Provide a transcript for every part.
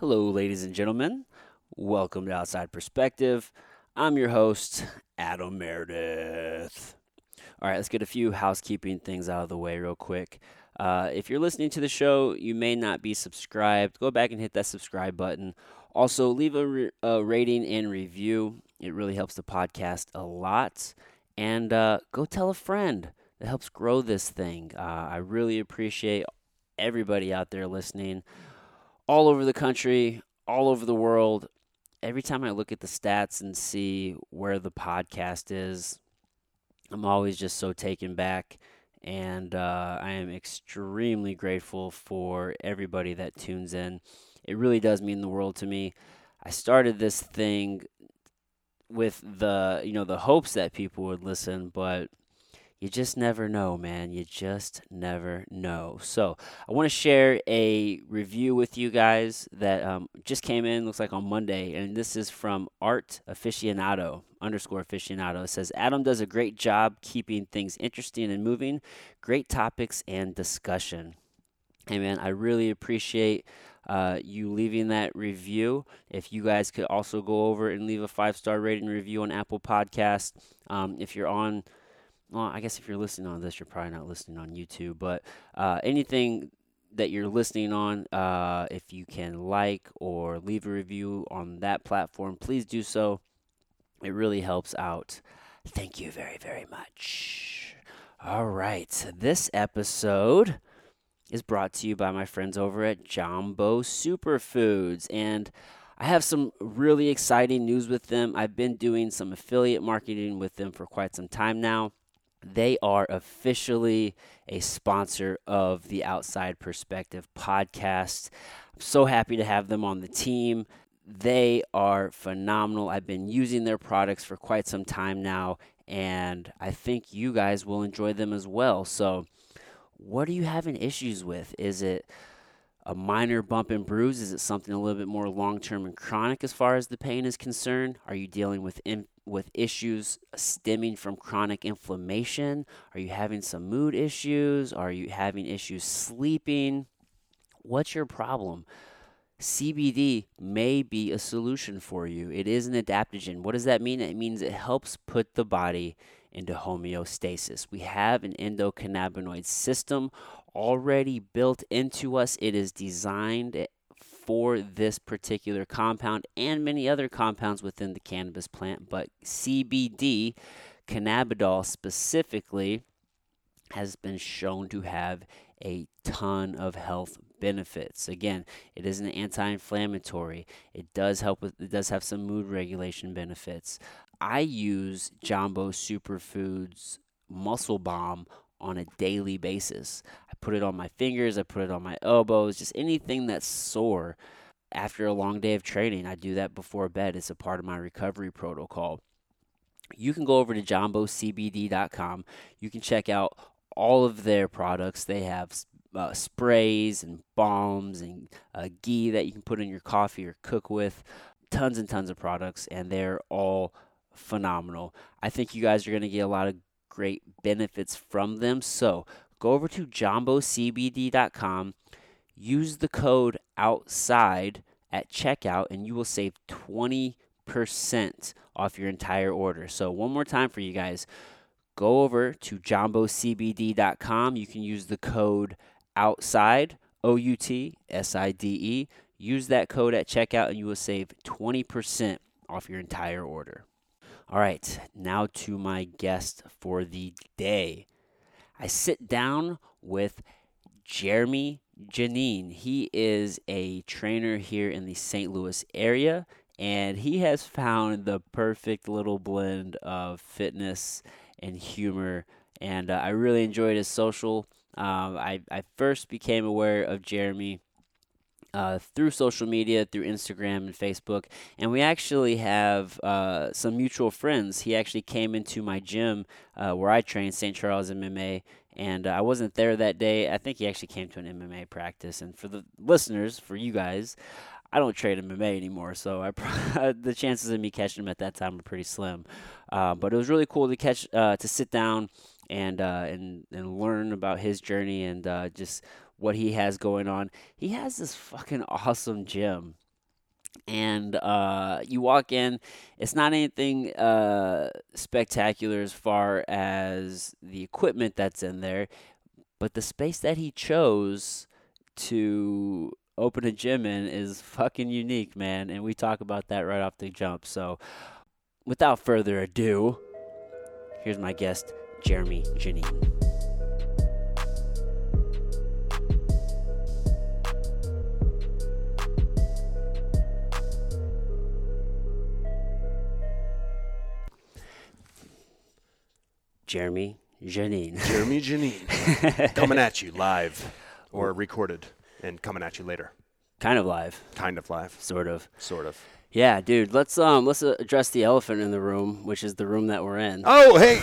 Hello, ladies and gentlemen. Welcome to Outside Perspective. I'm your host, Adam Meredith. All right, let's get a few housekeeping things out of the way real quick. Uh, if you're listening to the show, you may not be subscribed. Go back and hit that subscribe button. Also, leave a, re- a rating and review. It really helps the podcast a lot. And uh, go tell a friend. It helps grow this thing. Uh, I really appreciate everybody out there listening all over the country, all over the world. Every time I look at the stats and see where the podcast is, I'm always just so taken back. And uh, I am extremely grateful for everybody that tunes in. It really does mean the world to me. I started this thing with the you know the hopes that people would listen, but you just never know, man. You just never know. So I want to share a review with you guys that um, just came in. Looks like on Monday, and this is from Art Aficionado underscore aficionado. It says Adam does a great job keeping things interesting and moving. Great topics and discussion. Hey man, I really appreciate uh, you leaving that review. If you guys could also go over and leave a five star rating review on Apple Podcast. Um, if you're on, well, I guess if you're listening on this, you're probably not listening on YouTube, but uh, anything that you're listening on, uh, if you can like or leave a review on that platform, please do so. It really helps out. Thank you very, very much. All right, this episode is brought to you by my friends over at Jambo Superfoods. And I have some really exciting news with them. I've been doing some affiliate marketing with them for quite some time now. They are officially a sponsor of the Outside Perspective podcast. I'm so happy to have them on the team. They are phenomenal. I've been using their products for quite some time now, and I think you guys will enjoy them as well. So, what are you having issues with? Is it a minor bump and bruise? Is it something a little bit more long term and chronic as far as the pain is concerned? Are you dealing with with issues stemming from chronic inflammation? Are you having some mood issues? Are you having issues sleeping? What's your problem? CBD may be a solution for you. It is an adaptogen. What does that mean? It means it helps put the body into homeostasis. We have an endocannabinoid system already built into us. It is designed for this particular compound and many other compounds within the cannabis plant, but CBD, cannabidiol specifically, has been shown to have a ton of health benefits. Again, it is an anti-inflammatory. It does help with it does have some mood regulation benefits. I use Jambo Superfoods Muscle Bomb on a daily basis. I put it on my fingers, I put it on my elbows, just anything that's sore. After a long day of training, I do that before bed. It's a part of my recovery protocol. You can go over to jambocbd.com. You can check out all of their products. They have uh, sprays and balms and uh, ghee that you can put in your coffee or cook with. Tons and tons of products, and they're all phenomenal. I think you guys are going to get a lot of great benefits from them. So go over to jambocbd.com, use the code outside at checkout, and you will save 20% off your entire order. So, one more time for you guys go over to jambocbd.com. You can use the code outside, O U T S I D E. Use that code at checkout, and you will save 20% off your entire order. All right, now to my guest for the day. I sit down with Jeremy Janine. He is a trainer here in the St. Louis area, and he has found the perfect little blend of fitness and humor. And uh, I really enjoyed his social. Um, I, I first became aware of Jeremy uh, through social media, through Instagram and Facebook. And we actually have uh, some mutual friends. He actually came into my gym uh, where I train, St. Charles MMA. And uh, I wasn't there that day. I think he actually came to an MMA practice. And for the listeners, for you guys, I don't trade MMA anymore, so I the chances of me catching him at that time are pretty slim. Uh, but it was really cool to catch, uh, to sit down and uh, and and learn about his journey and uh, just what he has going on. He has this fucking awesome gym. and uh, you walk in. It's not anything uh, spectacular as far as the equipment that's in there, but the space that he chose to open a gym in is fucking unique, man. And we talk about that right off the jump. So, without further ado, here's my guest, Jeremy Janine. Jeremy Janine. Jeremy Janine coming at you live or recorded and coming at you later. kind of live, Kind of live, sort of. sort of. Yeah, dude. Let's um let's uh, address the elephant in the room, which is the room that we're in. Oh, hey.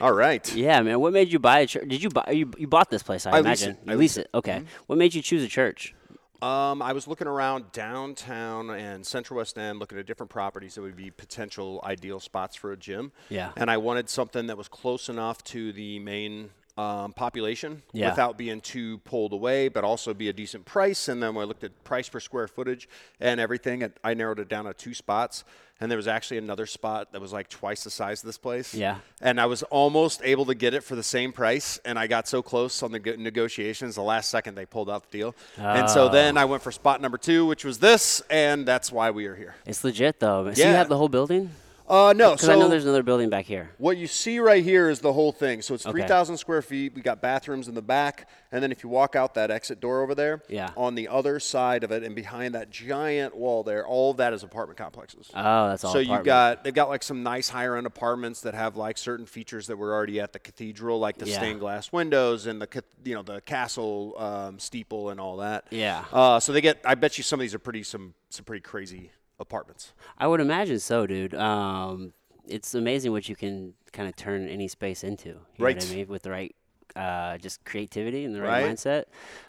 All right. Yeah, man. What made you buy a church? Did you buy you you bought this place? I, I lease imagine it. you I lease lease it. Okay. What made you choose a church? Um, I was looking around downtown and Central West End, looking at different properties that would be potential ideal spots for a gym. Yeah. And I wanted something that was close enough to the main um, population Yeah. without being too pulled away, but also be a decent price. And then when I looked at price per square footage and everything, it, I narrowed it down to two spots. And there was actually another spot that was like twice the size of this place. Yeah. And I was almost able to get it for the same price. And I got so close on the negotiations, the last second they pulled out the deal. And so then I went for spot number two, which was this. And that's why we are here. It's legit though. So you have the whole building? Uh, no, Because so I know there's another building back here. what you see right here is the whole thing. So it's Okay. 3,000 square feet. We got bathrooms in the back. And then if you walk out that exit door over there, Yeah. on the other side of it and behind that giant wall there, all of that is apartment complexes. Oh, that's all. so you apartment. got they've got like some nice higher end apartments that have like certain features that were already at the cathedral, like the Yeah. stained glass windows and the you know the castle um, steeple and all that. Yeah. Uh, so they get. I bet you some of these are pretty some some pretty crazy apartments. I would imagine so, dude. Um, it's amazing what you can kind of turn any space into. You Know what Right. I mean? With the right, uh, just creativity and the right, Right. mindset.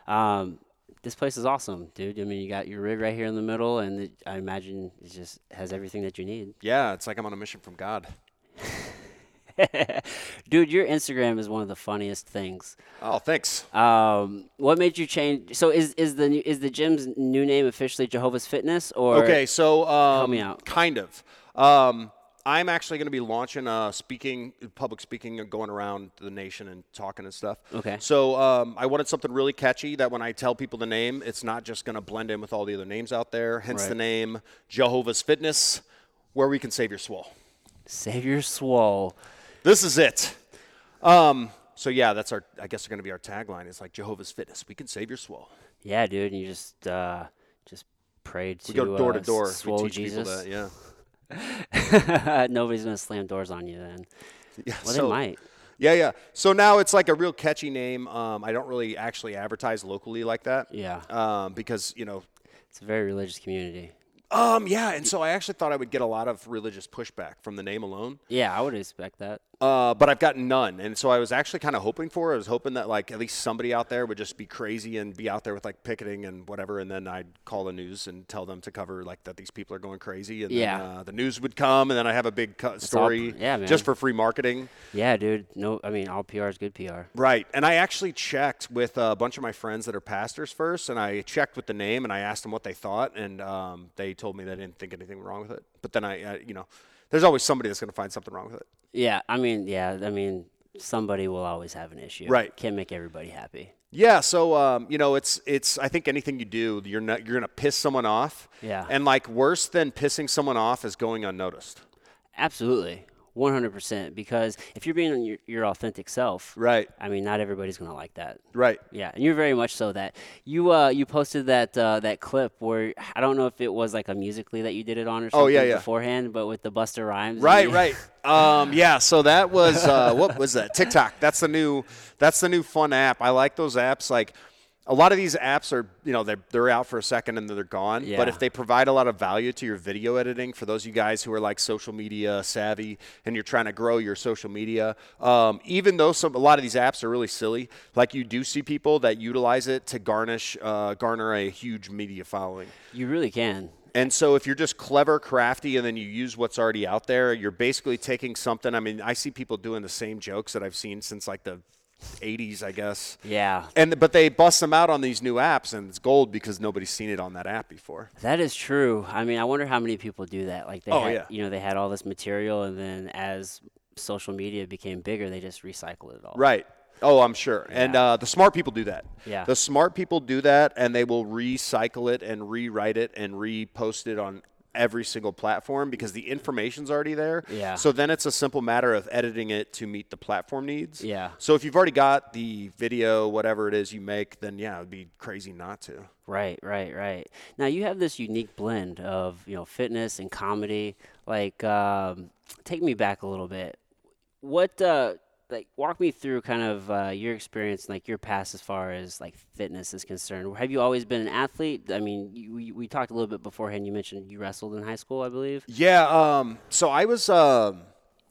Um, this place is awesome, dude. I mean, you got your rig right here in the middle, and it, I imagine it just has everything that you need. Yeah, it's like I'm on a mission from God. dude, your Instagram is one of the funniest things. Oh, thanks. Um, what made you change? So is is the is the gym's new name officially Jehovah's Fitness or Okay, so um, me out. kind of. Um, I'm actually going to be launching uh, speaking, public speaking, and going around the nation and talking and stuff. Okay. So um, I wanted something really catchy that when I tell people the name, it's not just going to blend in with all the other names out there. Hence Right. the name Jehovah's Fitness, where we can save your swole. Savior Swole? This is it. Um, so yeah, that's our. I guess going to be our tagline. It's like Jehovah's Fitness. We can save your swole. Yeah, dude. And you just uh, just pray to We go door to uh, door. We Swole teach Jesus. people that. Yeah. Nobody's gonna slam doors on you then. Yeah. Well, so- they might. Yeah, yeah. So now it's like a real catchy name. Um, I don't really actually advertise locally like that. Yeah, Um, because you know, it's a very religious community. um, yeah, and so I actually thought I would get a lot of religious pushback from the name alone. Yeah, I would expect that. Uh, but I've gotten none, and so I was actually kind of hoping for. I was hoping that like at least somebody out there would just be crazy and be out there with like picketing and whatever, and then I'd call the news and tell them to cover like that these people are going crazy, and Yeah. then, uh, the news would come, and then I have a big cut all- story, yeah, man. just for free marketing. Yeah, dude. No, I mean all PR is good PR. Right. And I actually checked with a bunch of my friends that are pastors first, and I checked with the name and I asked them what they thought, and um, they told me they didn't think anything wrong with it. But then I, uh, you know, there's always somebody that's going to find something wrong with it. Yeah, I mean, yeah, I mean, somebody will always have an issue. Right. Can't make everybody happy. Yeah, so um, you know, it's it's. I think anything you do, you're not you're gonna piss someone off. Yeah. And like worse than pissing someone off is going unnoticed. Absolutely, one hundred percent. Because if you're being your, your authentic self, Right. I mean, not everybody's gonna like that. Right. Yeah, and you're very much so that you uh you posted that uh, that clip where I don't know if it was like a Musical.ly that you did it on or something Oh, yeah, yeah. beforehand, but with the Busta Rhymes. Right, right. Um, yeah, so that was uh, what was that? TikTok. That's the new that's the new fun app. I like those apps. Like a lot of these apps are, you know, they're they're out for a second and then they're gone. Yeah. But if they provide a lot of value to your video editing, for those of you guys who are like social media savvy and you're trying to grow your social media, um, even though some a lot of these apps are really silly, like you do see people that utilize it to garnish uh, garner a huge media following. You really can. And so if you're just clever, crafty, and then you use what's already out there, you're basically taking something. I mean, I see people doing the same jokes that I've seen since like the 80s, I guess. Yeah. And but they bust them out on these new apps, and it's gold because nobody's seen it on that app before. That is true. I mean, I wonder how many people do that. Like they Oh, had, yeah. you know, they had all this material and then as social media became bigger, they just recycled it all. Right. Oh, I'm sure. And uh, the smart people do that. Yeah. The smart people do that, and they will recycle it and rewrite it and repost it on every single platform because the information's already there. Yeah. So then it's a simple matter of editing it to meet the platform needs. Yeah. So if you've already got the video, whatever it is you make, then yeah, it'd be crazy not to. Right, right, right. Now you have this unique blend of you know fitness and comedy. Like, um, take me back a little bit. What, uh, like, walk me through kind of uh, your experience, like your past as far as like fitness is concerned. Have you always been an athlete? I mean, you, we we talked a little bit beforehand. You mentioned you wrestled in high school, I believe. Yeah. Um, so I was, um,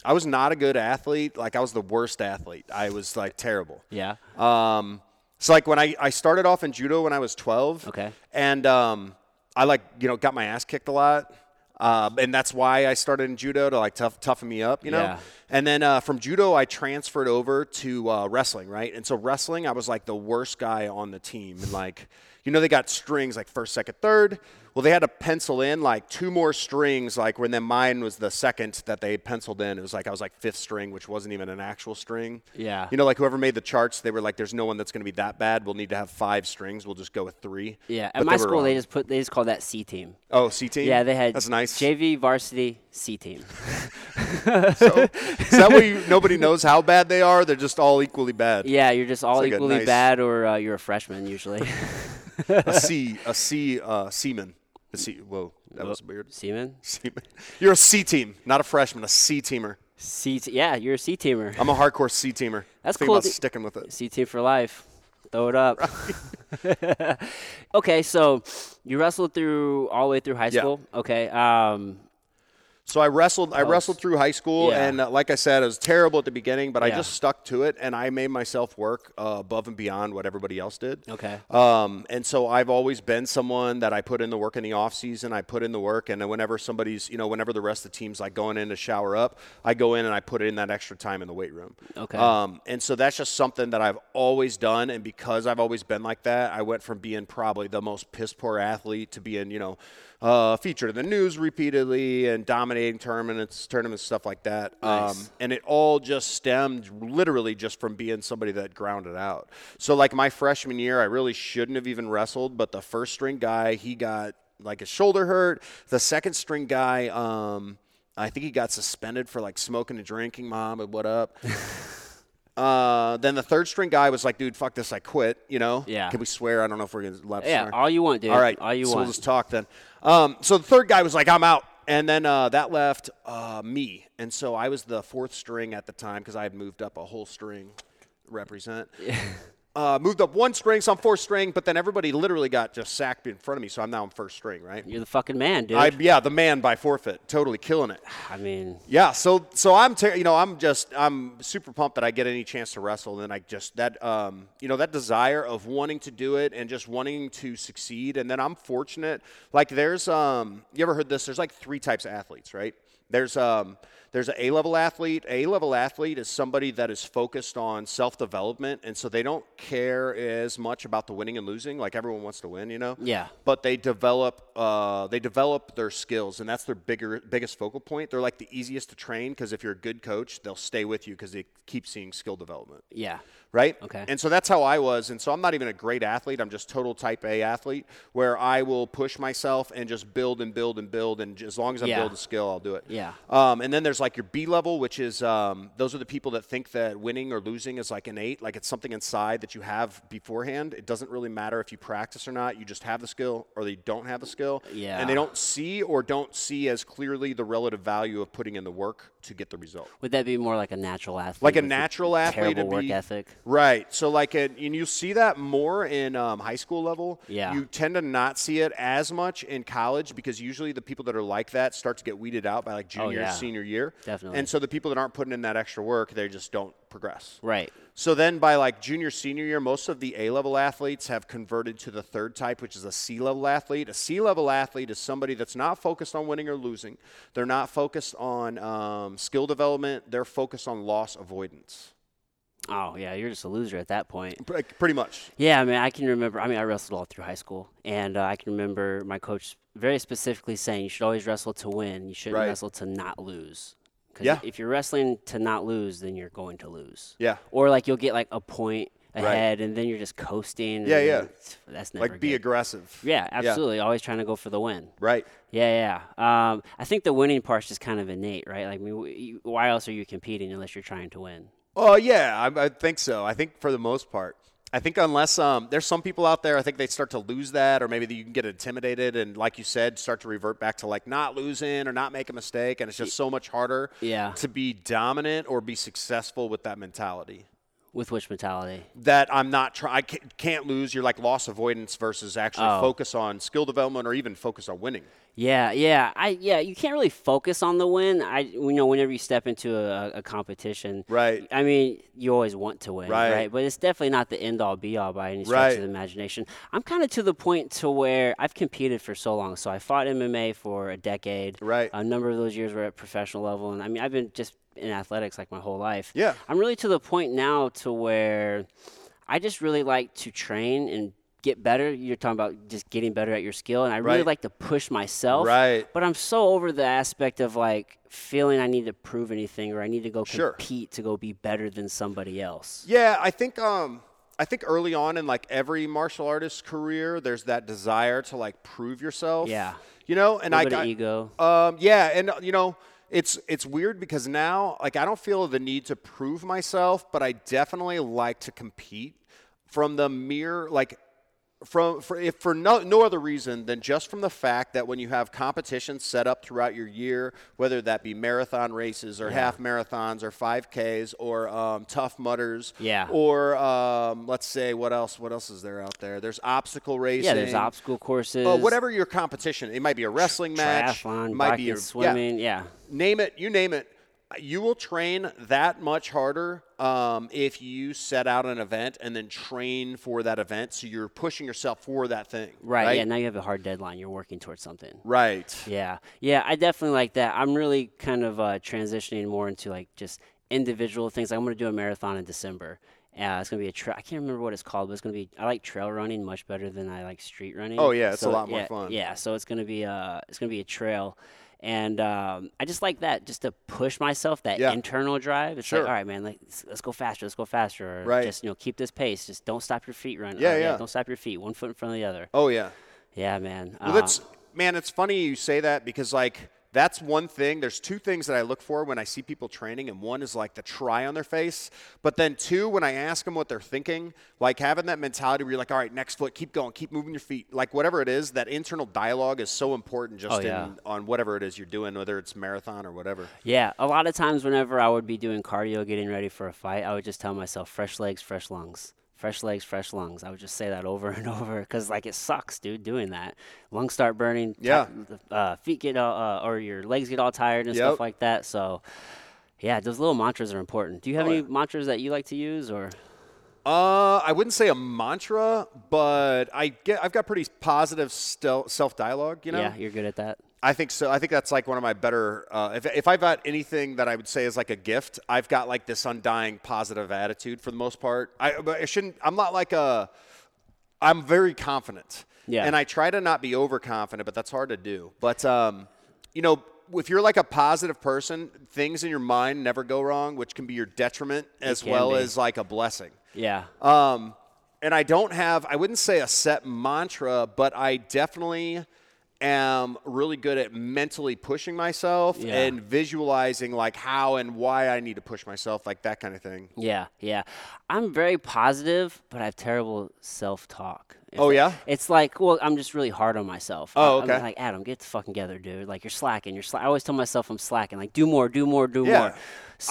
I was not a good athlete. Like I was the worst athlete. I was like terrible. Yeah. Um, so like when I, I started off in judo when I was 12. Okay. And um, I like you know got my ass kicked a lot. Um, and that's why I started in judo to like tough, toughen me up, you know. Yeah. And then uh, from judo, I transferred over to uh, wrestling, right? And so wrestling, I was like the worst guy on the team, and like, you know, they got strings like first, second, third. Well, they had to pencil in like two more strings, like when then mine was the second that they penciled in. It was like I was like fifth string, which wasn't even an actual string. Yeah. You know, like whoever made the charts, they were like, "There's no one that's going to be that bad. We'll need to have five strings. We'll just go with three. Yeah. At But my they were school, they just put they just called that C team. Oh, C team. Yeah, they had That's nice. JV varsity C team. so, is that way you, nobody knows how bad they are? They're just all equally bad. Yeah, you're just all like a equally nice- bad, or uh, you're a freshman usually. A C, a C, uh, seaman. A C. Whoa, that was weird. Seaman. Seaman. You're a C team, not a freshman. A C teamer. C. T- yeah, you're a C teamer. I'm a hardcore C teamer. That's Think cool about that- sticking with it. C team for life. Throw it up. okay, so you wrestled through all the way through high Yeah. school. Okay. Um, So I wrestled. I wrestled through high school, Yeah. and uh, like I said, it was terrible at the beginning, but I just stuck to it, and I made myself work uh, above and beyond what everybody else did. Okay. Um, and so I've always been someone that I put in the work in the off season. I put in the work, and whenever somebody's, you know, whenever the rest of the team's like going in to shower up, I go in and I put in that extra time in the weight room. Okay. Um, and so that's just something that I've always done, and because I've always been like that, I went from being probably the most piss poor athlete to being, you know, uh, featured in the news repeatedly and dominating tournaments, tournaments, stuff like that. Nice. Um, and it all just stemmed literally just from being somebody that grounded out. So like my freshman year, I really shouldn't have even wrestled, but the first string guy, he got like his shoulder hurt. The second string guy, um, I think he got suspended for like smoking and drinking. Mom, and what up? Uh, then the third string guy was like, "Dude, fuck this, I quit." You know? Yeah. Can we swear? I don't know if we're gonna let yeah, swear. all you want, dude. All right. All you so want. we'll just talk then. Um, so the third guy was like, I'm out. And then uh, that left uh, me. And so I was the fourth string at the time because I had moved up a whole string represent. Uh, moved up one string, so I'm fourth string, but then everybody literally got just sacked in front of me, so I'm now in first string, right? You're the fucking man, dude. I, yeah, the man by forfeit, totally killing it. I mean, Yeah, so so I'm ter- you know I'm just I'm super pumped that I get any chance to wrestle, and then I just that um you know that desire of wanting to do it and just wanting to succeed, and then I'm fortunate. Like there's um you ever heard this? There's like three types of athletes, right? There's um there's an A level athlete. A level athlete is somebody that is focused on self development, and so they don't care as much about the winning and losing. Like everyone wants to win, you know yeah. but they develop uh, they develop their skills and that's their bigger biggest focal point they're like the easiest to train because if you're a good coach they'll stay with you because they keep seeing skill development Yeah. Right Okay. and so that's how i was and so i'm not even a great athlete i'm just total type a athlete where i will push myself and just build and build and build and as long as i'm Yeah. building skill i'll do it Yeah. um, and then there's like your B level, which is um, those are the people that think that winning or losing is like innate, like it's something inside that you have beforehand. It doesn't really matter if you practice or not. You just have the skill or they don't have the skill. Yeah. And they don't see or don't see as clearly the relative value of putting in the work to get the result. Would that be more like a natural athlete? Like a natural athlete terrible work be- ethic. Right. So like, and you see that more in um, high school level. Yeah. You tend to not see it as much in college because usually the people that are like that start to get weeded out by like junior, Oh, yeah. senior year. Definitely. And so the people that aren't putting in that extra work, they just don't progress. Right. So then by like junior, senior year, most of the A level athletes have converted to the third type, which is a C level athlete. A C level athlete is somebody that's not focused on winning or losing. They're not focused on um, skill development. They're focused on loss avoidance. Oh yeah, you're just a loser at that point. Pretty much. Yeah, I mean, I can remember. I mean, I wrestled all through high school, and uh, I can remember my coach very specifically saying, "You should always wrestle to win. You shouldn't Right. wrestle to not lose." Because Yeah. if you're wrestling to not lose, then you're going to lose. Yeah. Or like you'll get like a point Right. ahead, and then you're just coasting. Yeah, yeah. That's never Like be good. aggressive. Yeah, absolutely. Always trying to go for the win. Right. Yeah, yeah. Um, I think the winning part's just kind of innate, right? Like, I mean, why else are you competing unless you're trying to win? Oh yeah, I, I think so. I think for the most part, I think unless um, there's some people out there, I think they start to lose that, or maybe you can get intimidated and, like you said, start to revert back to like not losing or not make a mistake, and it's just so much harder Yeah. to be dominant or be successful with that mentality. With which mentality? That I'm not trying. I can't lose. You're like loss avoidance versus actually Oh. focus on skill development or even focus on winning. Yeah, yeah, I yeah. You can't really focus on the win. I you know whenever you step into a, a competition, Right. I mean, you always want to win, Right. But it's definitely not the end all be all by any stretch Right. of the imagination. I'm kind of to the point to where I've competed for so long. So I fought MMA for a decade. Right. A number of those years were at professional level, and I mean, I've been just in athletics like my whole life. Yeah. I'm really to the point now to where I just really like to train and get better. You're talking about just getting better at your skill, and I really Right. like to push myself. Right. But I'm so over the aspect of like feeling I need to prove anything or I need to go Sure. compete to go be better than somebody else. Yeah, I think um I think early on in like every martial artist career, there's that desire to like prove yourself. Yeah. You know, and I got ego. Um, yeah, and you know, it's it's weird because now like I don't feel the need to prove myself, but I definitely like to compete from the mere like from for if for no no other reason than just from the fact that when you have competitions set up throughout your year, whether that be marathon races or half marathons or 5Ks or um, Tough Mudders, Yeah. or um, let's say what else? What else is there out there? There's obstacle racing. Yeah, there's obstacle courses. Uh, whatever your competition, it might be a wrestling match, Triathlon, might be a, swimming. Yeah. Yeah, name it, you name it. You will train that much harder um, if you set out an event and then train for that event. So you're pushing yourself for that thing. Right, Right. Yeah. Now you have a hard deadline. You're working towards something. Right. Yeah, yeah, I definitely like that. I'm really kind of uh, transitioning more into like just individual things. Like I'm going to do a marathon in December. Uh, it's going to be a trail. I can't remember what it's called, but it's going to be. I like trail running much better than I like street running. Oh, yeah, it's a lot more yeah, fun. Yeah, so it's going to be a it's going to be a trail, and um, I just like that, just to push myself, that Yeah. internal drive. It's Sure. like, all right, man, like let's, let's go faster, let's go faster, or Right. just you know keep this pace. Just don't stop your feet running. Yeah, Or, yeah. Don't stop your feet. One foot in front of the other. Oh yeah. Yeah, man. Well, Uh, that's man. It's funny you say that because like that's one thing. There's two things that I look for when I see people training, and one is like the try on their face, but then two, when I ask them what they're thinking, like having that mentality where you're like, all right, next foot, keep going, keep moving your feet, like whatever it is. That internal dialogue is so important just Oh, yeah. in on whatever it is you're doing, whether it's marathon or whatever. Yeah, a lot of times whenever I would be doing cardio, getting ready for a fight, I would just tell myself, fresh legs, fresh lungs. Fresh legs, fresh lungs. I would just say that over and over because, like, it sucks, dude, doing that. Lungs start burning. Yeah. uh, feet get all, uh, or your legs get all tired and Yep. stuff like that. So, yeah, those little mantras are important. Do you have Oh, any yeah. mantras that you like to use, or? Uh, I wouldn't say a mantra, but I get I've got pretty positive self dialogue. You know, Yeah, you're good at that. I think so. I think that's like one of my better. Uh, if if I've got anything that I would say is like a gift, I've got like this undying positive attitude for the most part. I, but I shouldn't. I'm not like a. I'm very confident. Yeah. And I try to not be overconfident, but that's hard to do. But um, you know, if you're like a positive person, things in your mind never go wrong, which can be your detriment as well be. as like a blessing. Yeah. Um, and I don't have, I wouldn't say a set mantra, but I definitely am really good at mentally pushing myself Yeah. and visualizing like how and why I need to push myself, like that kind of thing. Yeah, yeah. I'm very positive, but I have terrible self-talk. Oh, it- yeah? It's like, well, I'm just really hard on myself. Oh, I- I'm okay. like, Adam, get the fucking together, dude. Like, you're slacking. You're sla- I always tell myself I'm slacking. Like, do more, do more, do Yeah. more.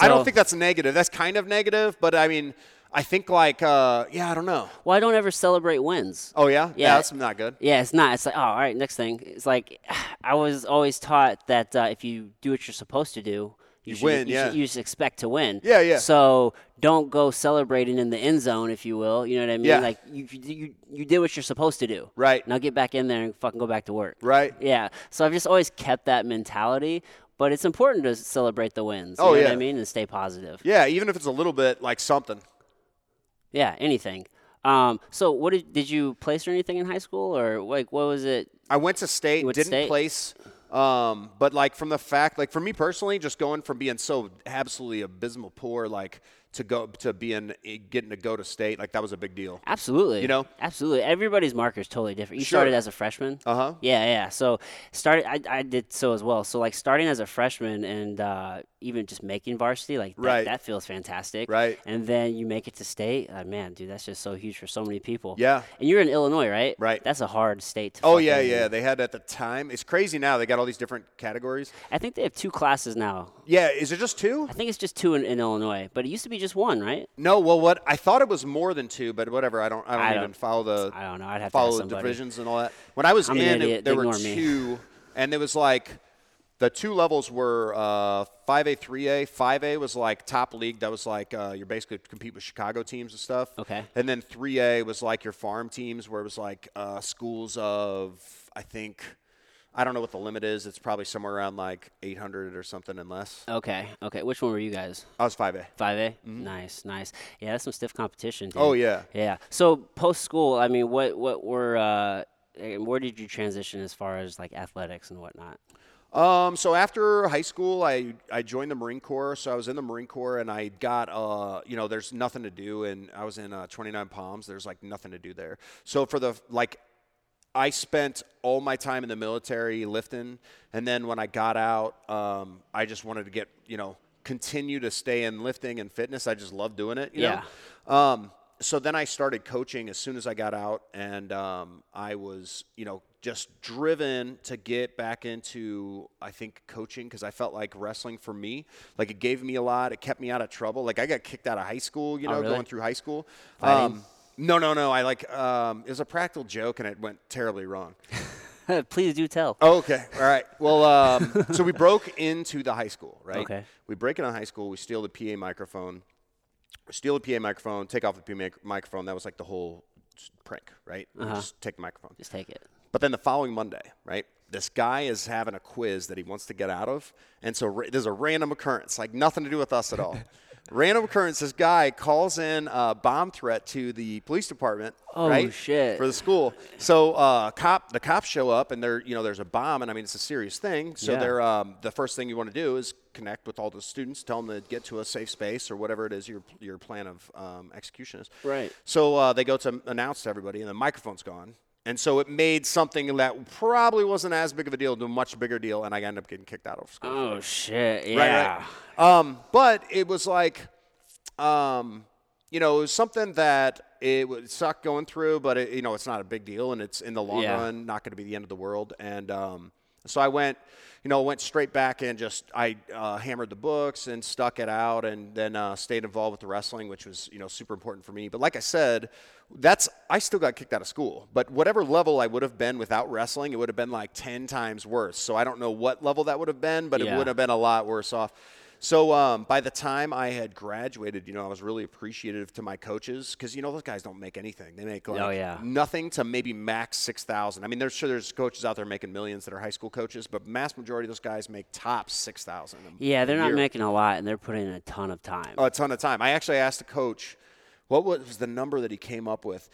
I don't think that's negative. That's kind of negative, but I mean, I think like, uh, yeah, I don't know. Well, I don't ever celebrate wins. Oh, yeah? Yeah. that's not good. Yeah, it's not. It's like, oh, all right, next thing. It's like, I was always taught that uh, if you do what you're supposed to do, you, should, win, you, yeah. should, you just expect to win. Yeah, yeah. So don't go celebrating in the end zone, if you will. You know what I mean? Yeah. Like you, you, you did what you're supposed to do. Right. Now get back in there and fucking go back to work. Right. Yeah. So I've just always kept that mentality, but it's important to celebrate the wins. You Oh, know what yeah. I mean? And stay positive. Yeah, even if it's a little bit like something. Yeah, anything. Um, so what did did you place or anything in high school or like what was it? I went to state, went to didn't state? place. Um, but like from the fact, like for me personally, just going from being so absolutely abysmal poor, like to go to being getting to go to state, like that was a big deal. Absolutely. You know? Absolutely. Everybody's marker is totally different. You Sure. started as a freshman. Uh huh. Yeah, yeah. So started. I, I did so as well. So like starting as a freshman and uh, even just making varsity, like that, Right. that feels fantastic. Right. And then you make it to state. Uh, man, dude, that's just so huge for so many people. Yeah. And you're in Illinois, right? Right. That's a hard state to. Oh yeah, yeah. They had at the time. It's crazy now. They got all these different categories. I think they have two classes now. Yeah. Is it just two? I think it's just two in, in Illinois, but it used to be just one, right? No. Well, what I thought it was more than two, but whatever. I don't. I don't I even don't- follow the I don't know. I'd have to follow the divisions and all that. When I was I'm in, it- there were Ignore me. two, and it was like the two levels were uh, 5A, 3A. 5A was like top league. That was like uh, you're basically compete with Chicago teams and stuff. Okay. And then 3A was like your farm teams, where it was like uh, schools of I think. I don't know what the limit is. It's probably somewhere around like 800 or something and less. Okay. Okay. Which one were you guys? I was 5A. Five A. Nice, nice. Yeah, that's some stiff competition. Dude. Mm-hmm. Oh, yeah. Yeah. So post school, I mean, what what were uh, where did you transition as far as like athletics and whatnot? Um, so after high school, I, I joined the Marine Corps. So I was in the Marine Corps and I got, uh, you know, there's nothing to do. And I was in uh, 29 Palms. There's like nothing to do there. So for the, like, I spent all my time in the military lifting. And then when I got out, um, I just wanted to get, you know, continue to stay in lifting and fitness. I just love doing it, you Yeah. know? Um, so then I started coaching as soon as I got out, and um, I was, you know, just driven to get back into, I think, coaching because I felt like wrestling for me, like it gave me a lot. It kept me out of trouble. Like I got kicked out of high school, you know, Oh, really? going through high school. No, no, no. I like um, it was a practical joke, and it went terribly wrong. Please do tell. Oh, okay. All right. Well, um, so we broke into the high school, right? Okay. We break into high school. We steal the PA microphone. We steal the PA microphone. Take off the PA mic- microphone. That was like the whole prank, right? Uh-huh. Just take the microphone. Just take it. But then the following Monday, right? This guy is having a quiz that he wants to get out of, and so ra- there's a random occurrence, like nothing to do with us at all. random occurrence. This guy calls in a bomb threat to the police department. Oh, right, shit. For the school. So uh, cop, the cops show up, and they're you know there's a bomb, and I mean it's a serious thing. So Yeah. they're um, the first thing you want to do is connect with all the students, tell them to get to a safe space or whatever it is your your plan of um, execution is. Right. So uh, they go to announce to everybody, and the microphone's gone. And so it made something that probably wasn't as big of a deal to a much bigger deal, and I ended up getting kicked out of school. Oh shit. Right, Yeah. right. Um, but it was like, um, you know, it was something that it would suck going through, but it, you know, it's not a big deal, and it's in the long Yeah. run not going to be the end of the world. And um, so I went, you know, went straight back and just I uh, hammered the books and stuck it out, and then uh, stayed involved with the wrestling, which was you know super important for me. But like I said, that's I still got kicked out of school. But whatever level I would have been without wrestling, it would have been like ten times worse. So I don't know what level that would have been, but it would have been a lot worse off. So um, by the time I had graduated, you know, I was really appreciative to my coaches because you know those guys don't make anything. They make like Oh, yeah. nothing to maybe max six thousand. I mean, there's sure there's coaches out there making millions that are high school coaches, but mass majority of those guys make top six thousand. Yeah, they're not year. making a lot, and they're putting in a ton of time. Oh, a ton of time. I actually asked the coach, what was the number that he came up with?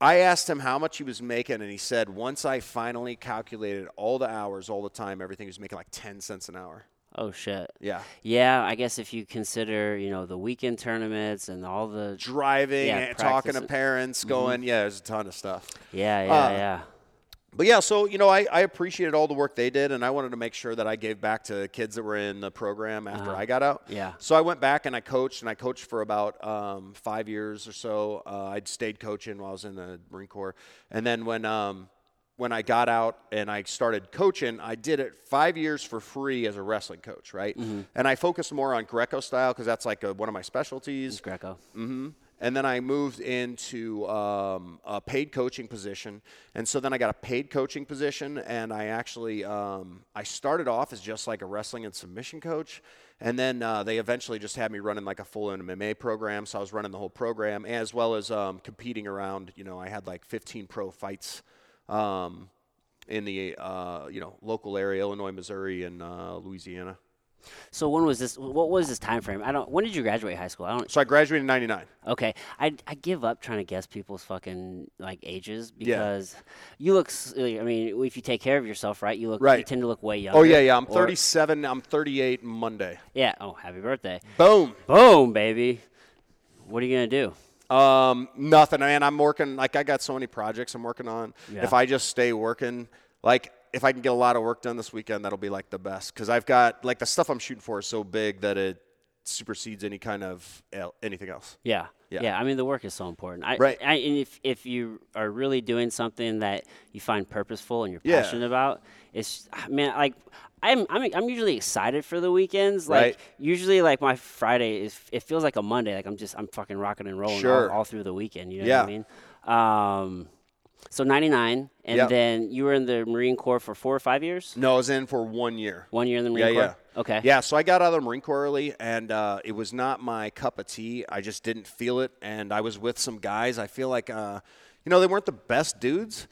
I asked him how much he was making, and he said once I finally calculated all the hours, all the time, everything, he was making like ten cents an hour. Oh shit. Yeah. Yeah, I guess if you consider, you know, the weekend tournaments and all the Driving, Yeah, and talking to parents, going, yeah, there's a ton of stuff. yeah, yeah, Uh, yeah. But yeah, so you know, I, I appreciated all the work they did, and I wanted to make sure that I gave back to kids that were in the program after Uh-huh. I got out. Yeah. So I went back and I coached, and I coached for about um, five years or so. Uh, I'd stayed coaching while I was in the Marine Corps, and then when um, when I got out and I started coaching, I did it five years for free as a wrestling coach, right? Mm-hmm. And I focused more on Greco style because that's like a, one of my specialties. It's Greco. hmm And then I moved into um, a paid coaching position, and so then I got a paid coaching position, and I actually um, I started off as just like a wrestling and submission coach, and then uh, they eventually just had me running like a full MMA program. So I was running the whole program as well as um, competing around. You know, I had like 15 pro fights um, in the uh, you know local area, Illinois, Missouri, and uh, Louisiana. So when was this? What was this time frame? I don't. When did you graduate high school? I don't. So I graduated in '99. Okay, I I give up trying to guess people's fucking like ages Yeah. because you look. I mean, if you take care of yourself, right? You look. Right. You tend to look way younger. Oh yeah, yeah. I'm or- 37. I'm 38 Monday. Yeah. Oh, happy birthday. Boom. Boom, baby. What are you gonna do? Um, nothing, man. I'm working. Like I got so many projects I'm working on. Yeah. If I just stay working, like if I can get a lot of work done this weekend, that'll be like the best. Because I've got like the stuff I'm shooting for is so big that it supersedes any kind of anything else. Yeah. Yeah. I mean, the work is so important. I, Right. I, and if if you are really doing something that you find purposeful and you're Yeah. passionate about, it's man, like I'm I'm I'm usually excited for the weekends. Like Right. usually, like my Friday is it feels like a Monday. Like I'm just I'm fucking rocking and rolling Sure. all, all through the weekend. You know Yeah. what I mean? Um, so 99, and Yep. then you were in the Marine Corps for four or five years. No, I was in for one year. One year in the Marine Yeah, Corps. yeah. Okay. Yeah, so I got out of the Marine Corps early, and uh, it was not my cup of tea. I just didn't feel it, and I was with some guys. I feel like, uh, you know, they weren't the best dudes,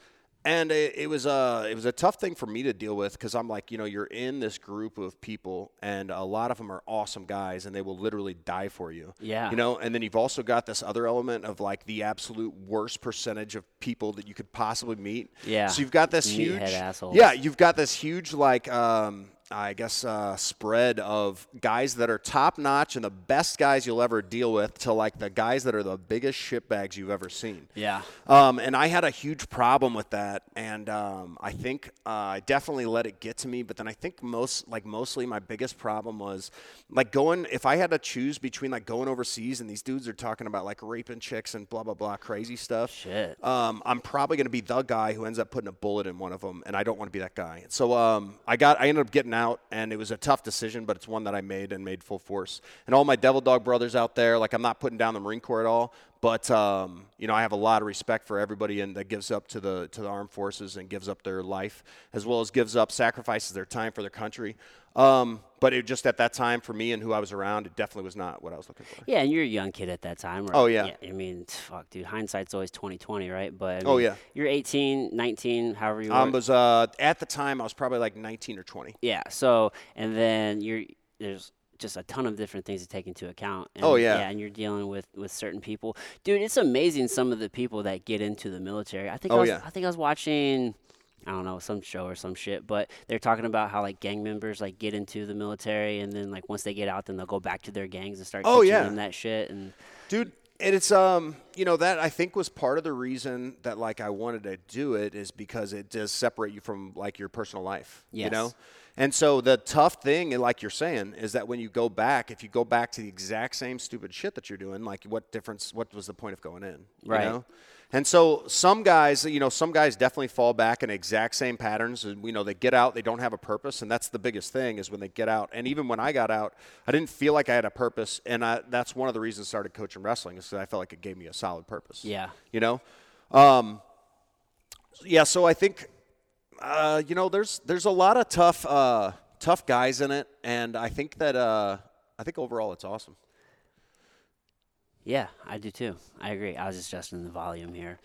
and it, it was a it was a tough thing for me to deal with because I'm like, you know, you're in this group of people, and a lot of them are awesome guys, and they will literally die for you. Yeah. You know, and then you've also got this other element of like the absolute worst percentage of people that you could possibly meet. Yeah. So you've got this huge, assholes. yeah, you've got this huge like um, I guess uh, spread of guys that are top notch and the best guys you'll ever deal with to like the guys that are the biggest shitbags you've ever seen. Yeah. Um, and I had a huge problem with that, and um, I think uh, I definitely let it get to me. But then I think most, like mostly, my biggest problem was like going. If I had to choose between like going overseas and these dudes are talking about like raping chicks and blah blah blah crazy stuff. Shit. Um, I'm probably going to be the guy who ends up putting a bullet in one of them, and I don't want to be that guy. So um, I got, I ended up getting out, and it was a tough decision, but it's one that I made and made full force. And all my Devil Dog brothers out there, like I'm not putting down the Marine Corps at all, but um, you know I have a lot of respect for everybody and that gives up to the to the armed forces and gives up their life as well as gives up sacrifices their time for their country. Um, but it just at that time for me and who I was around, it definitely was not what I was looking for. Yeah, and you're a young kid at that time. Right? Oh, yeah. I mean, fuck, dude. Hindsight's always 2020, right? But I Oh, yeah. You're 18, 19, however you I were. was uh, at the time I was probably like 19 or 20. yeah. So, and then you're there's just a ton of different things to take into account. And, Oh, yeah. Yeah, and you're dealing with with certain people, dude. It's amazing some of the people that get into the military. I think. I Oh, was, yeah. I think I was watching. I don't know some show or some shit, but they're talking about how like gang members like get into the military and then like once they get out, then they'll go back to their gangs and start Oh, yeah. them that shit and dude and it's um you know that i think was part of the reason that like i wanted to do it is because it does separate you from like your personal life you Yes. know and so the tough thing like you're saying is that when you go back if you go back to the exact same stupid shit that you're doing like what difference what was the point of going in you Right. know and so some guys, you know, some guys definitely fall back in exact same patterns. And you know, they get out, they don't have a purpose, and that's the biggest thing is when they get out. And even when I got out, I didn't feel like I had a purpose, and I, that's one of the reasons I started coaching wrestling is because I felt like it gave me a solid purpose. Yeah. You know, um, yeah. So I think, uh, you know, there's there's a lot of tough uh, tough guys in it, and I think that uh, I think overall it's awesome. Yeah, I do too. I agree. I was just adjusting the volume here.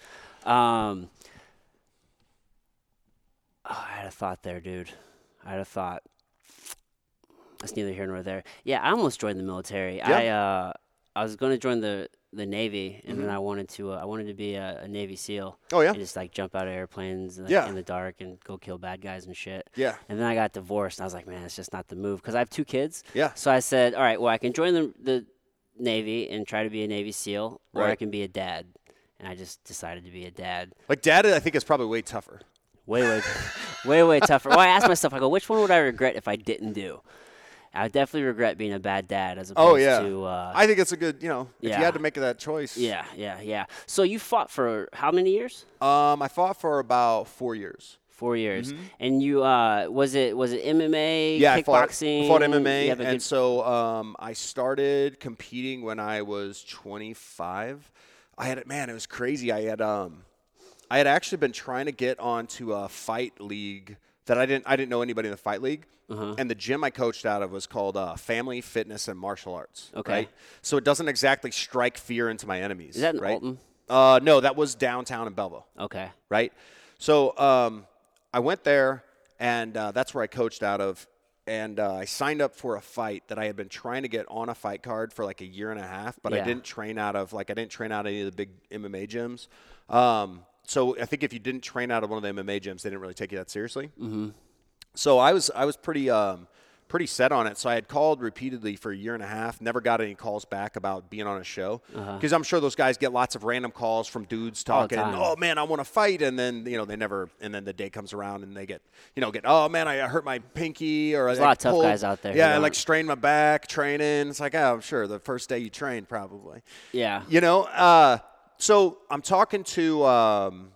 Um, oh, I had a thought there, dude. I had a thought. It's neither here nor there. Yeah, I almost joined the military. I uh, I was going to join the the Navy, and then I wanted to uh, I wanted to be a, a Navy SEAL. Mm-hmm. Oh, yeah? and just like jump out of airplanes like, Yeah. in the dark and go kill bad guys and shit. Yeah. And then I got divorced, and I was like, man, it's just not the move because I have two kids. Yeah. So I said, all right, well, I can join the the Navy and try to be a Navy SEAL, or I can be a dad. And I just decided to be a dad. Like dad, I think is probably way tougher. Way, way, way, way tougher. Well, I asked myself, I go, which one would I regret if I didn't do? I definitely regret being a bad dad as opposed Oh yeah, to. Uh, I think it's a good. You know, if yeah. you had to make that choice. yeah, yeah, yeah. So you fought for how many years? Um, I fought for about four years. Four years. And you uh, was it was it MMA? Mm-hmm. Yeah, I fought, kickboxing. I fought MMA, and good- so um, I started competing when I was 25. I had it, man, it was crazy. I had um, I had actually been trying to get onto a fight league that I didn't I didn't know anybody in the fight league. Uh-huh. And the gym I coached out of was called uh, Family Fitness and Martial Arts. Okay. Right? So it doesn't exactly strike fear into my enemies. Is that in right? Alton? Uh, no, that was downtown in Belleville okay. right? So um, I went there, and uh, that's where I coached out of. and uh, I signed up for a fight that I had been trying to get on a fight card for like a year and a half, but I didn't train out of like I didn't train out of any of the big MMA gyms. Um, so I think if you didn't train out of one of the MMA gyms, they didn't really take you that seriously. Mm-hmm. So I was I was pretty um, pretty set on it. So I had called repeatedly for a year and a half, never got any calls back about being on a show because I'm sure those guys get lots of random calls from dudes Uh-huh. Talking, "Oh man, I want to fight," and then you know they never, and then the day comes around and they get you know get, "Oh man, I hurt my pinky," or There's a lot of tough pulled- guys out there Yeah, I like strained my back training. It's like, oh, I'm sure the first day you trained probably. Yeah. You know, uh, so I'm talking to, um,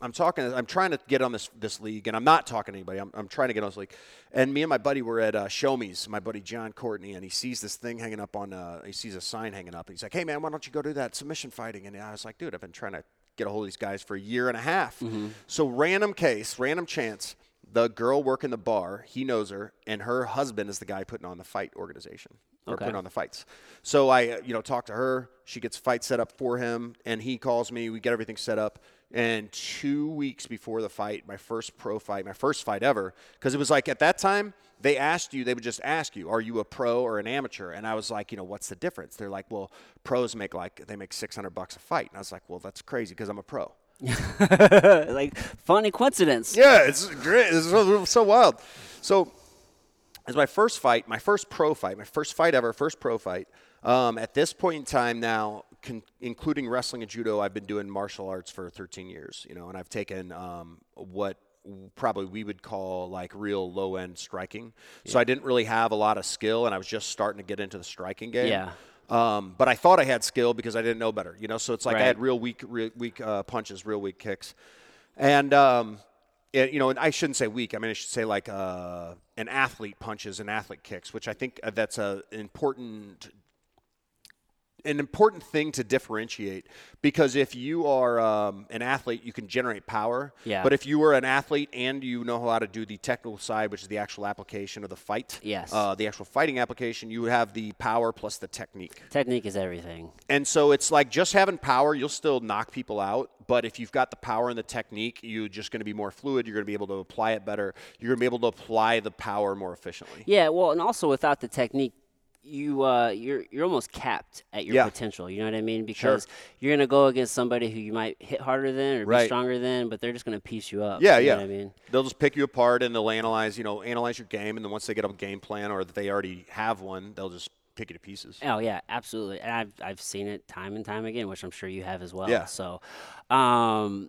I'm talking, I'm trying to get on this this league, and I'm not talking to anybody. I'm, I'm trying to get on this league, and me and my buddy were at uh, Show Me's, my buddy John Courtney, and he sees this thing hanging up on, uh, he sees a sign hanging up, and he's like, "Hey man, why don't you go do that submission fighting?" And I was like, "Dude, I've been trying to get a hold of these guys for a year and a half." So random case, random chance. The girl working the bar, he knows her, and her husband is the guy putting on the fight organization or Okay. putting on the fights. So I, uh, you know, talk to her. She gets fight set up for him, and he calls me. We get everything set up. And two weeks before the fight, my first pro fight, my first fight ever, because it was like at that time they asked you, they would just ask you, "Are you a pro or an amateur?" And I was like, you know, what's the difference? They're like, well, pros make like they make six hundred bucks a fight, and I was like, well, that's crazy because I'm a pro. like funny coincidence. Yeah, it's great. It's so, so wild. So, as my first fight, my first pro fight, my first fight ever, first pro fight. Um, at this point in time now, con- including wrestling and judo, I've been doing martial arts for 13 years. You know, and I've taken um, what probably we would call like real low end striking. So I didn't really have a lot of skill, and I was just starting to get into the striking game. Yeah. Um, but I thought I had skill because I didn't know better, you know. So it's like I had real weak, real weak uh, punches, real weak kicks, and um, it, you know, and I shouldn't say weak. I mean, I should say like uh, an athlete punches and athlete kicks, which I think uh, that's a important an important thing to differentiate because if you are um, an athlete, you can generate power. Yeah. But if you are an athlete and you know how to do the technical side, which is the actual application of the fight, Yes. uh, the actual fighting application, you have the power plus the technique. Technique is everything. And so it's like just having power, you'll still knock people out. But if you've got the power and the technique, you're just going to be more fluid. You're going to be able to apply it better. You're going to be able to apply the power more efficiently. Yeah, well, and also without the technique, you uh, you're you're almost capped at your Yeah. potential. You know what I mean? Because you're gonna go against somebody who you might hit harder than or be stronger than, but they're just gonna piece you up. Yeah, you yeah. Know what I mean, They'll just pick you apart and they'll analyze, you know, analyze your game. And then once they get a game plan or they already have one, they'll just pick you to pieces. oh yeah, absolutely. And I've I've seen it time and time again, which I'm sure you have as well. Yeah. So, um,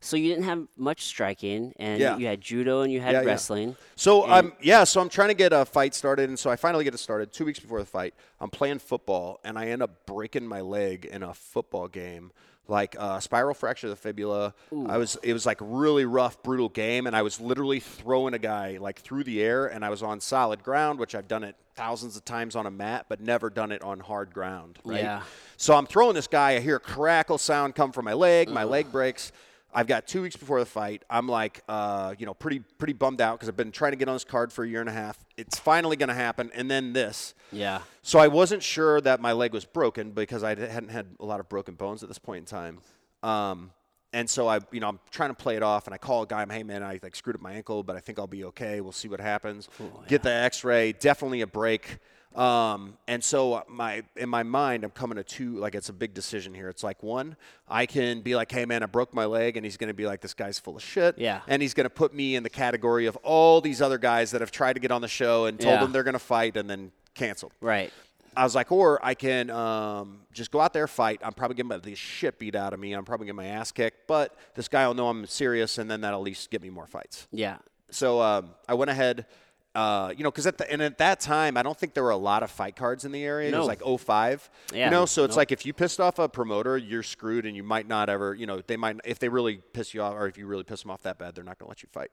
so you didn't have much striking, and Yeah. you had judo and you had Yeah, yeah. wrestling. So I'm yeah, so I'm trying to get a fight started, and so I finally get it started two weeks before the fight. I'm playing football, and I end up breaking my leg in a football game, like uh, spiral fracture of the fibula. I was it was like really rough, brutal game, and I was literally throwing a guy like through the air, and I was on solid ground, which I've done it thousands of times on a mat, but never done it on hard ground. Right? Yeah. So I'm throwing this guy. I hear a crackle sound come from my leg. My leg breaks. I've got two weeks before the fight. I'm like, uh, you know, pretty pretty bummed out because I've been trying to get on this card for a year and a half. It's finally going to happen, and then this. Yeah. So I wasn't sure that my leg was broken because I hadn't had a lot of broken bones at this point in time. Um, and so I, you know, I'm trying to play it off, and I call a guy. I'm, hey man, I like screwed up my ankle, but I think I'll be okay. We'll see what happens. Get the X-ray. Definitely a break. Um, and so my in my mind, I'm coming to two. Like it's a big decision here. It's like one, I can be like, hey man, I broke my leg, and he's going to be like, this guy's full of shit. Yeah. And he's going to put me in the category of all these other guys that have tried to get on the show and told Yeah. them they're going to fight and then canceled. Right. I was like, or I can um, just go out there, fight. I'm probably getting the shit beat out of me. I'm probably getting my ass kicked, but this guy will know I'm serious, and then that'll at least get me more fights. Yeah. So um, I went ahead, uh, you know, because at the and at that time, I don't think there were a lot of fight cards in the area. It was like 05. Yeah, You know, so it's like if you pissed off a promoter, you're screwed, and you might not ever, you know, they might if they really piss you off, or if you really piss them off that bad, they're not going to let you fight,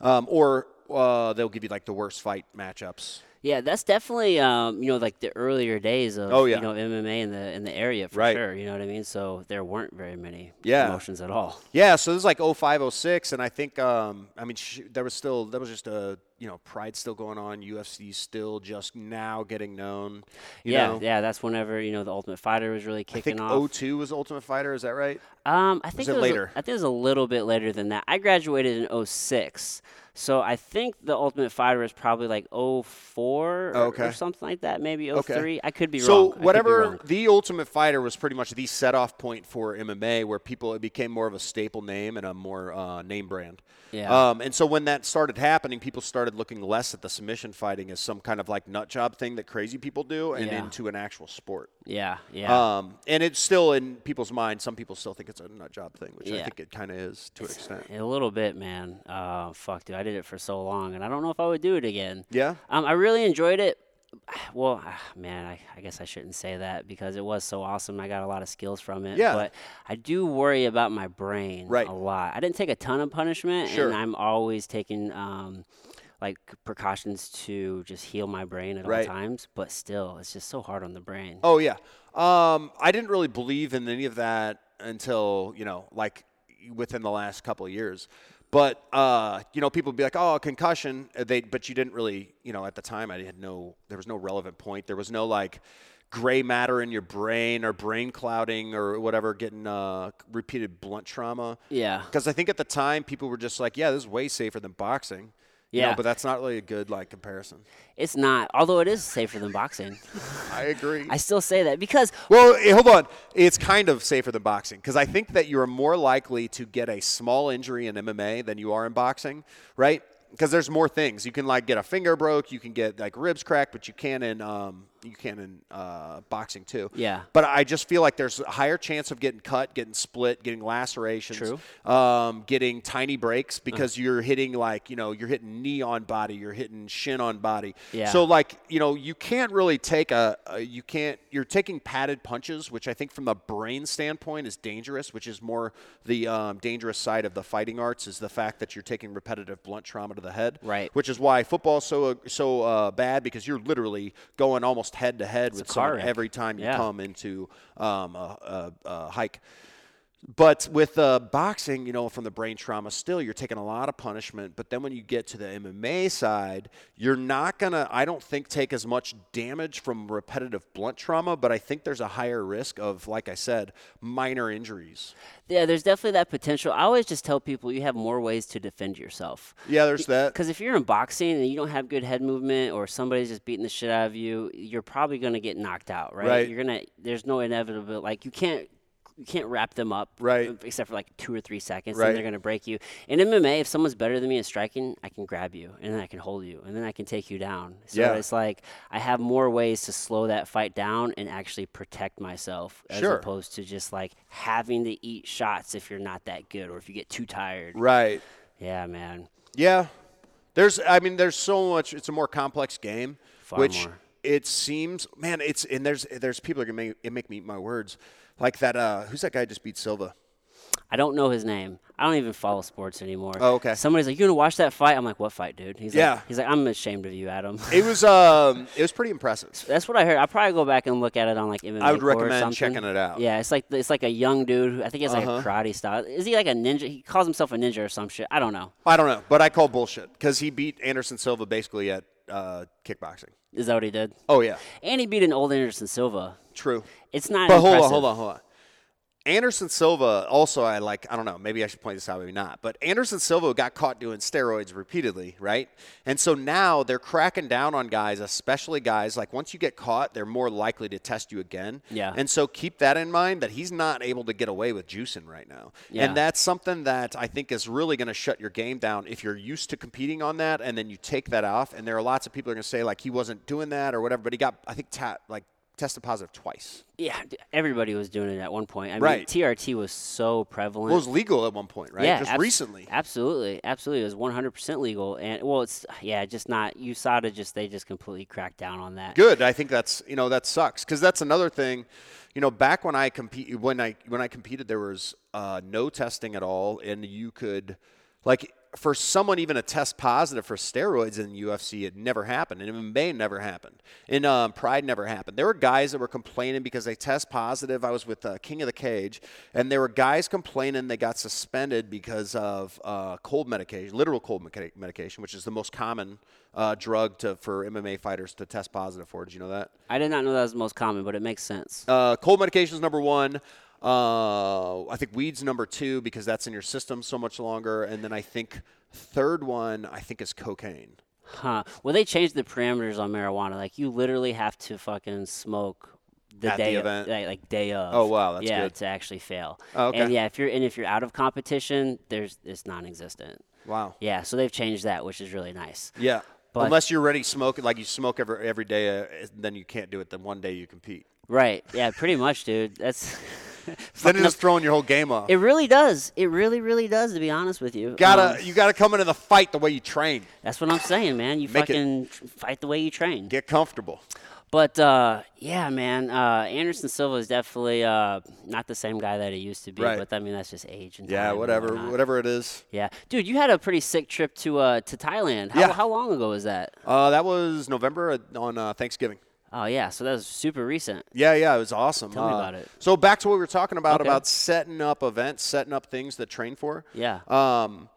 um, or uh, they'll give you like the worst fight matchups. Yeah, that's definitely um, you know like the earlier days of Oh, yeah. you know MMA in the in the area for Right. sure. You know what I mean? So there weren't very many Yeah. promotions at all. Yeah, so this is like 05, 06, and I think, um, I mean, sh- there was still, there was just a, you know, Pride's still going on. UFC's still just now getting known. You yeah, know? yeah. That's whenever you know the Ultimate Fighter was really kicking I think off. 02 was Ultimate Fighter. Is that right? Um, I think it was later? I think it was a little bit later than that. I graduated in 06. So I think the Ultimate Fighter is probably like 04 or, Okay. or something like that, maybe Okay. 03. I could be so wrong. So whatever wrong. the Ultimate Fighter was pretty much the set off point for MMA, where people it became more of a staple name and a more uh, name brand. Yeah. Um, and so when that started happening, people started looking less at the submission fighting as some kind of like nut job thing that crazy people do, and Yeah. into an actual sport. Yeah, yeah. Um, and it's still in people's minds. Some people still think it's a nut job thing, which I think it kind of is to an extent. a little bit, man. Uh, fuck, dude. I did it for so long, and I don't know if I would do it again. Yeah. Um, I really enjoyed it. Well, ah, man, I, I guess I shouldn't say that because it was so awesome. I got a lot of skills from it. Yeah. But I do worry about my brain Right. a lot. I didn't take a ton of punishment, Sure. and I'm always taking um, like precautions to just heal my brain at Right. all times. But still, it's just so hard on the brain. Oh yeah. Um, I didn't really believe in any of that until you know, like within the last couple of years. But uh, you know, people would be like, "Oh, concussion," uh, they, but you didn't really, you know, at the time, I had no, there was no relevant point. There was no like gray matter in your brain or brain clouding or whatever, getting uh, repeated blunt trauma. Yeah. Because I think at the time, people were just like, "Yeah, this is way safer than boxing." Yeah. but that's not really a good like comparison. It's not, although it is safer than boxing. I agree. I still say that because Well, eh, hold on. It's kind of safer than boxing because I think that you are more likely to get a small injury in MMA than you are in boxing, right? Because there's more things. You can like get a finger broke, you can get like ribs cracked, but you can in um, you can in uh, boxing too. Yeah. But I just feel like there's a higher chance of getting cut, getting split, getting lacerations, True. um, getting tiny breaks because you're hitting like you know you're hitting knee on body, you're hitting shin on body. Yeah. So like you know you can't really take a, a you can't you're taking padded punches, which I think from the brain standpoint is dangerous, which is more the um, dangerous side of the fighting arts is the fact that you're taking repetitive blunt trauma to the head. Right. Which is why football's so so uh, bad because you're literally going almost head to head with someone wreck. every time you Yeah. come into um, a, a, a hike. But with uh, boxing, you know, from the brain trauma, still you're taking a lot of punishment. But then when you get to the MMA side, you're not gonna, I don't think, take as much damage from repetitive blunt trauma. But I think there's a higher risk of, like I said, minor injuries. yeah, there's definitely that potential. I always just tell people you have more ways to defend yourself. Yeah, there's that. Because if you're in boxing and you don't have good head movement, or somebody's just beating the shit out of you, you're probably gonna get knocked out, right? Right. You're gonna. There's no inevitable. Like you can't. You can't wrap them up, Right. Except for like two or three seconds, Right. and they're gonna break you. In MMA, if someone's better than me at striking, I can grab you, and then I can hold you, and then I can take you down. So Yeah. it's like I have more ways to slow that fight down and actually protect myself, as Sure. opposed to just like having to eat shots if you're not that good or if you get too tired. Right. Yeah, man. Yeah. There's I mean there's so much it's a more complex game Far which more. it seems man it's and there's there's people are going to make it make me eat my words. Like that uh who's that guy just beat Silva? I don't know his name. I don't even follow sports anymore. Oh, okay. Somebody's like, "You gonna watch that fight?" I'm like, "What fight, dude?" He's Yeah. like, "He's like, I'm ashamed of you, Adam." It was um it was pretty impressive. That's what I heard. I'll probably go back and look at it on like MMA. I would recommend checking it out. Yeah, it's like it's like a young dude. Who, I think he has like Uh-huh. a karate style. Is he like a ninja? He calls himself a ninja or some shit. I don't know. I don't know, but I call bullshit cuz he beat Anderson Silva basically at uh kickboxing. Is that what he did? Oh yeah. And he beat an old Anderson Silva. True. It's not. But hold on, hold on, hold on. Anderson Silva also I like I don't know, maybe I should point this out, maybe not. But Anderson Silva got caught doing steroids repeatedly, right? And so now they're cracking down on guys, especially guys like once you get caught, they're more likely to test you again. Yeah. And so keep that in mind that he's not able to get away with juicing right now. Yeah. And that's something that I think is really going to shut your game down if you're used to competing on that and then you take that off and there are lots of people are going to say like he wasn't doing that or whatever, but he got I think ta- like tested positive twice. Yeah, everybody was doing it at one point. I mean, Right. TRT was so prevalent. Well, it was legal at one point, right? Yeah, Just abs- recently. Absolutely, absolutely. It was 100% legal, and well, it's yeah, just not USADA. Just they just completely cracked down on that. Good. I think that's you know that sucks because that's another thing. You know, back when I compete when I when I competed, there was uh, no testing at all, and you could like for someone even to test positive for steroids in UFC, it never happened. And in MMA, never happened. In um, Pride, never happened. There were guys that were complaining because they test positive. I was with uh, King of the Cage, and there were guys complaining they got suspended because of uh, cold medication, literal cold medica- medication, which is the most common uh, drug to, for MMA fighters to test positive for. Did you know that? I did not know that was the most common, but it makes sense. Uh, cold medication is number one. Uh, I think weed's number two because that's in your system so much longer. And then I think third one, I think is cocaine. Huh. Well, they changed the parameters on marijuana. Like you literally have to fucking smoke the At the day of- event? like, like day of. Oh, wow, that's yeah, good. to actually fail. Oh, okay. And yeah, if you're and if you're out of competition, there's it's non-existent. Wow. Yeah, so they've changed that, which is really nice. Yeah. But- Unless you're ready smoking, like you smoke every every day, uh, then you can't do it. Then one day you compete. Right. Yeah, pretty much, dude. That's Then it's just throwing your whole game off. it really does. It really, really does. To be honest with you, gotta Um, you gotta come into the fight the way you train. that's what I'm saying, man. You Make it- fucking tr- fight the way you train. Get comfortable. But uh, yeah, man, uh, Anderson Silva is definitely uh, not the same guy that he used to be. Right. But I mean, that's just age and Yeah, time and whatever, whatever it is. Yeah, dude, you had a pretty sick trip to uh, to Thailand. How, Yeah. how long ago was that? Uh, that was November uh, on uh, Thanksgiving. Oh yeah, so that was super recent. Yeah, yeah, it was awesome. Tell me Uh, about it. So back to what we were talking about Okay. about setting up events, setting up things that train for. Yeah. Um,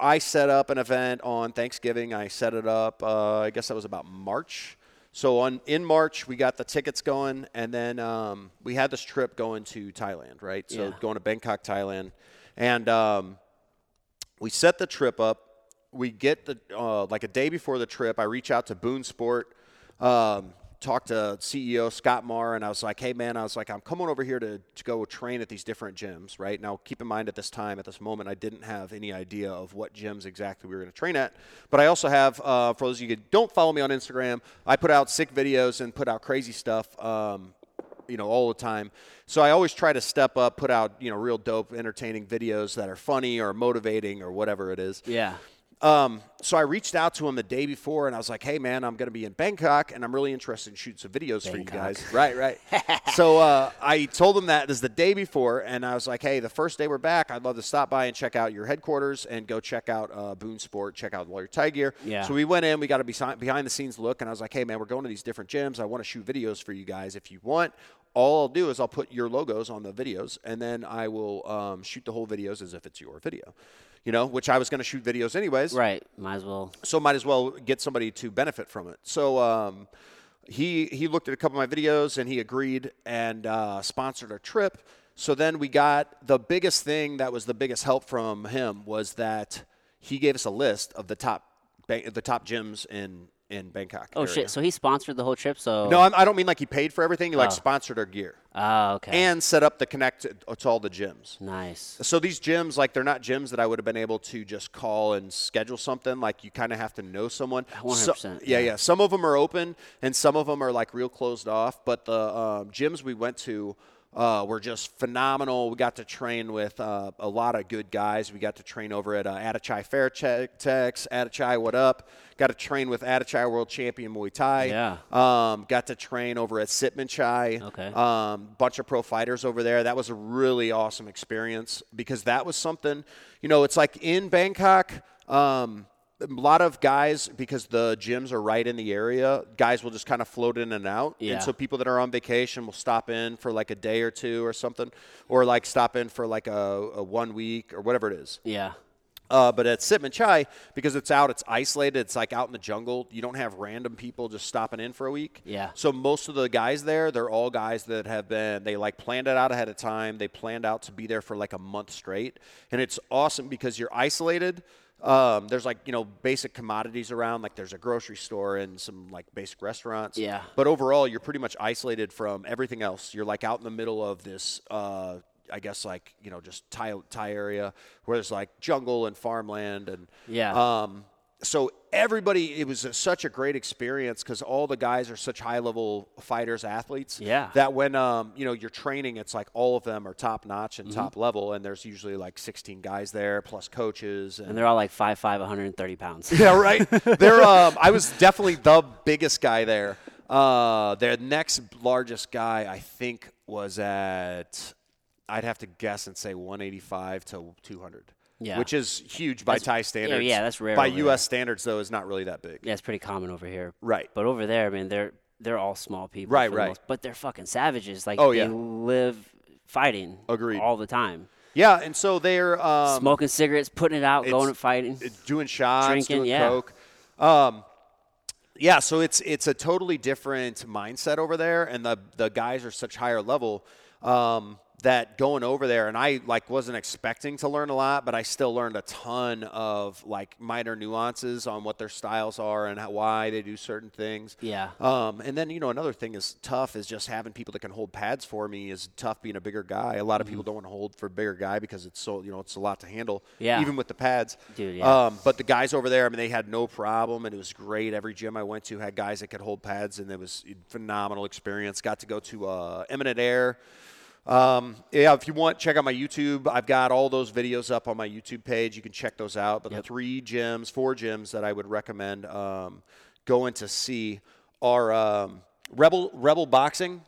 I set up an event on Thanksgiving. I set it up. Uh, I guess that was about March. So on in March we got the tickets going, and then um, we had this trip going to Thailand, right? So Yeah. going to Bangkok, Thailand, and um, we set the trip up. We get the uh, like a day before the trip. I reach out to Boon Sport, um, talk to CEO Scott Marr, and I was like, "Hey man, I was like, I'm coming over here to, to go train at these different gyms, right?" Now, keep in mind at this time, at this moment, I didn't have any idea of what gyms exactly we were going to train at. But I also have, uh, for those of you who don't follow me on Instagram, I put out sick videos and put out crazy stuff. Um, you know, all the time. So I always try to step up, put out, you know, real dope, entertaining videos that are funny or motivating or whatever it is. Yeah. Um, so I reached out to him the day before and I was like, hey, man, I'm going to be in Bangkok and I'm really interested in shooting some videos for you guys. Right, right. so uh, I told him that this is the day before and I was like, hey, the first day we're back, I'd love to stop by and check out your headquarters and go check out uh, Boon Sport, check out your tie gear. Yeah. So we went in, we got a behind the scenes look and I was like, hey, man, we're going to these different gyms. I want to shoot videos for you guys. If you want, all I'll do is I'll put your logos on the videos and then I will um, shoot the whole videos as if it's your video. You know, which I was going to shoot videos anyways Right. Might as well. so might as well get somebody to benefit from it. So um, he he looked at a couple of my videos and he agreed and uh, sponsored a trip. So then we got the biggest thing that was the biggest help from him was that he gave us a list of the top the top gyms in in Bangkok. Oh area. shit! So he sponsored the whole trip. So No, I'm, I don't mean like he paid for everything. He like Oh. sponsored our gear Oh, okay. and set up the connect to, to all the gyms. nice. So these gyms, like they're not gyms that I would have been able to just call and schedule something. Like you kind of have to know someone. 100%, yeah, yeah. yeah. Some of them are open, and some of them are like real closed off. But the um, gyms we went to uh, we were just phenomenal. We got to train with uh, a lot of good guys. We got to train over at uh, Attachai Fairtex. Attachai, what up? Got to train with Attachai World Champion Muay Thai. Yeah. Um, got to train over at Sitmonchai. Okay. Um, bunch of pro fighters over there. That was a really awesome experience because that was something, you know, it's like in Bangkok, um, a lot of guys, because the gyms are right in the area, guys will just kind of float in and out. Yeah. And so people that are on vacation will stop in for like a day or two or something, or like stop in for like a, a one week or whatever it is. Yeah. Uh, but at Sitmonchai, because it's out, it's isolated, it's like out in the jungle. You don't have random people just stopping in for a week. Yeah. So most of the guys there, they're all guys that have been, they like planned it out ahead of time. They planned out to be there for like a month straight. And it's awesome because you're isolated. Um, there's like, you know, basic commodities around, like there's a grocery store and some like basic restaurants. Yeah. But overall, you're pretty much isolated from everything else. You're like out in the middle of this, uh, I guess, like you know, just Thai Thai area where there's like jungle and farmland and Yeah. Um, so everybody, it was a, such a great experience because all the guys are such high level fighters, athletes. Yeah. That when um, you know you're training, it's like all of them are top notch Mm-hmm. and top level, and there's usually like 16 guys there plus coaches and they're all like 5'5", 130 pounds. yeah, right. They're. Um, I was definitely the biggest guy there. Uh, their next largest guy, I think, was at. I'd have to guess and say 185 to 200. Yeah. which is huge by Thai standards. yeah, that's rare By U.S. standards, though, is not really that big. Yeah, it's pretty common over here. Right. But over there, I mean, they're they're all small people. Right, right. most- but they're fucking savages. Like Oh, they yeah. live fighting. Agreed. All the time, Yeah, and so they're um, smoking cigarettes, putting it out, going and fighting. doing shots, Drinking, doing yeah. coke. Um, yeah, so it's it's a totally different mindset over there, and the the guys are such higher level um, that going over there, and I like wasn't expecting to learn a lot, but I still learned a ton of like minor nuances on what their styles are and how, why they do certain things. Yeah. Um, and then you know another thing is tough is just having people that can hold pads for me is tough being a bigger guy. A lot of people don't want to hold for a bigger guy because it's so you know it's a lot to handle. Yeah. Even with the pads. Dude, yeah. Um, but the guys over there, I mean, they had no problem, and it was great. Every gym I went to had guys that could hold pads, and it was a phenomenal experience. Got to go to uh, Eminent Air. Um, yeah, if you want, check out my YouTube. I've got all those videos up on my YouTube page. You can check those out. But Yep. the three gyms, four gyms that I would recommend um, going to see are um, Rebel Rebel Boxing.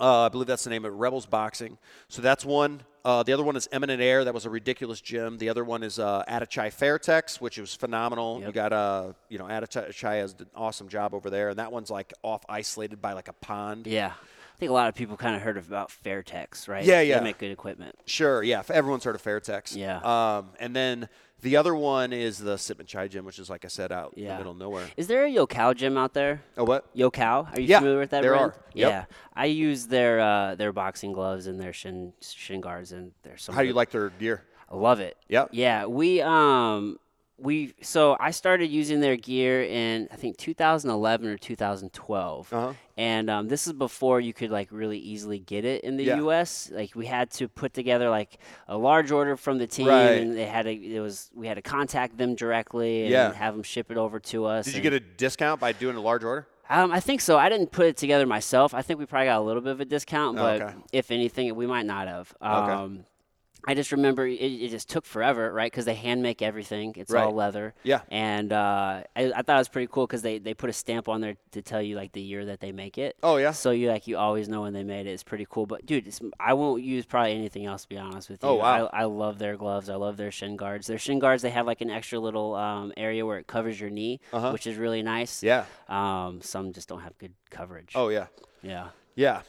Uh, I believe that's the name of it, Rebels Boxing. So that's one. Uh, the other one is Eminent Air. That was a ridiculous gym. The other one is uh, Attachai Fairtex, which was phenomenal. You Yep. got uh, you know Attachai has an awesome job over there, and that one's like off isolated by like a pond. yeah. I think a lot of people kind of heard about Fairtex, right? Yeah, They yeah. make good equipment. Sure, yeah. Everyone's heard of Fairtex. Yeah. Um, and then the other one is the Sitmonchai Gym, which is like I said, out in the middle of nowhere. Is there a Yokkao gym out there? Oh, what? Yokkao, are you Yeah, familiar with that there brand? are. Yep. Yeah, I use their uh, their boxing gloves and their shin shin guards and their. How do you like their gear? I love it. Yep. Yeah, we um we so I started using their gear in I think 2011 or 2012, Uh-huh. and um, this is before you could like really easily get it in the Yeah. U.S. Like we had to put together like a large order from the team, Right. and they had to it was we had to contact them directly and Yeah. have them ship it over to us. Did you get a discount by doing a large order? um, I think so. I didn't put it together myself. I think we probably got a little bit of a discount, Oh, but okay. if anything, we might not have. Okay. I just remember it, it just took forever, right? Because they hand make everything. It's all leather. Yeah. And uh, I, I thought it was pretty cool because they, they put a stamp on there to tell you like the year that they make it. Oh, yeah? So you like you always know when they made it. It's pretty cool. But dude, it's, I won't use probably anything else to be honest with you. Oh, wow. I, I love their gloves. I love their shin guards. Their shin guards they have like an extra little um, area where it covers your knee, Uh-huh. which is really nice. Yeah. Um, some just don't have good coverage. Oh, yeah. yeah. Yeah.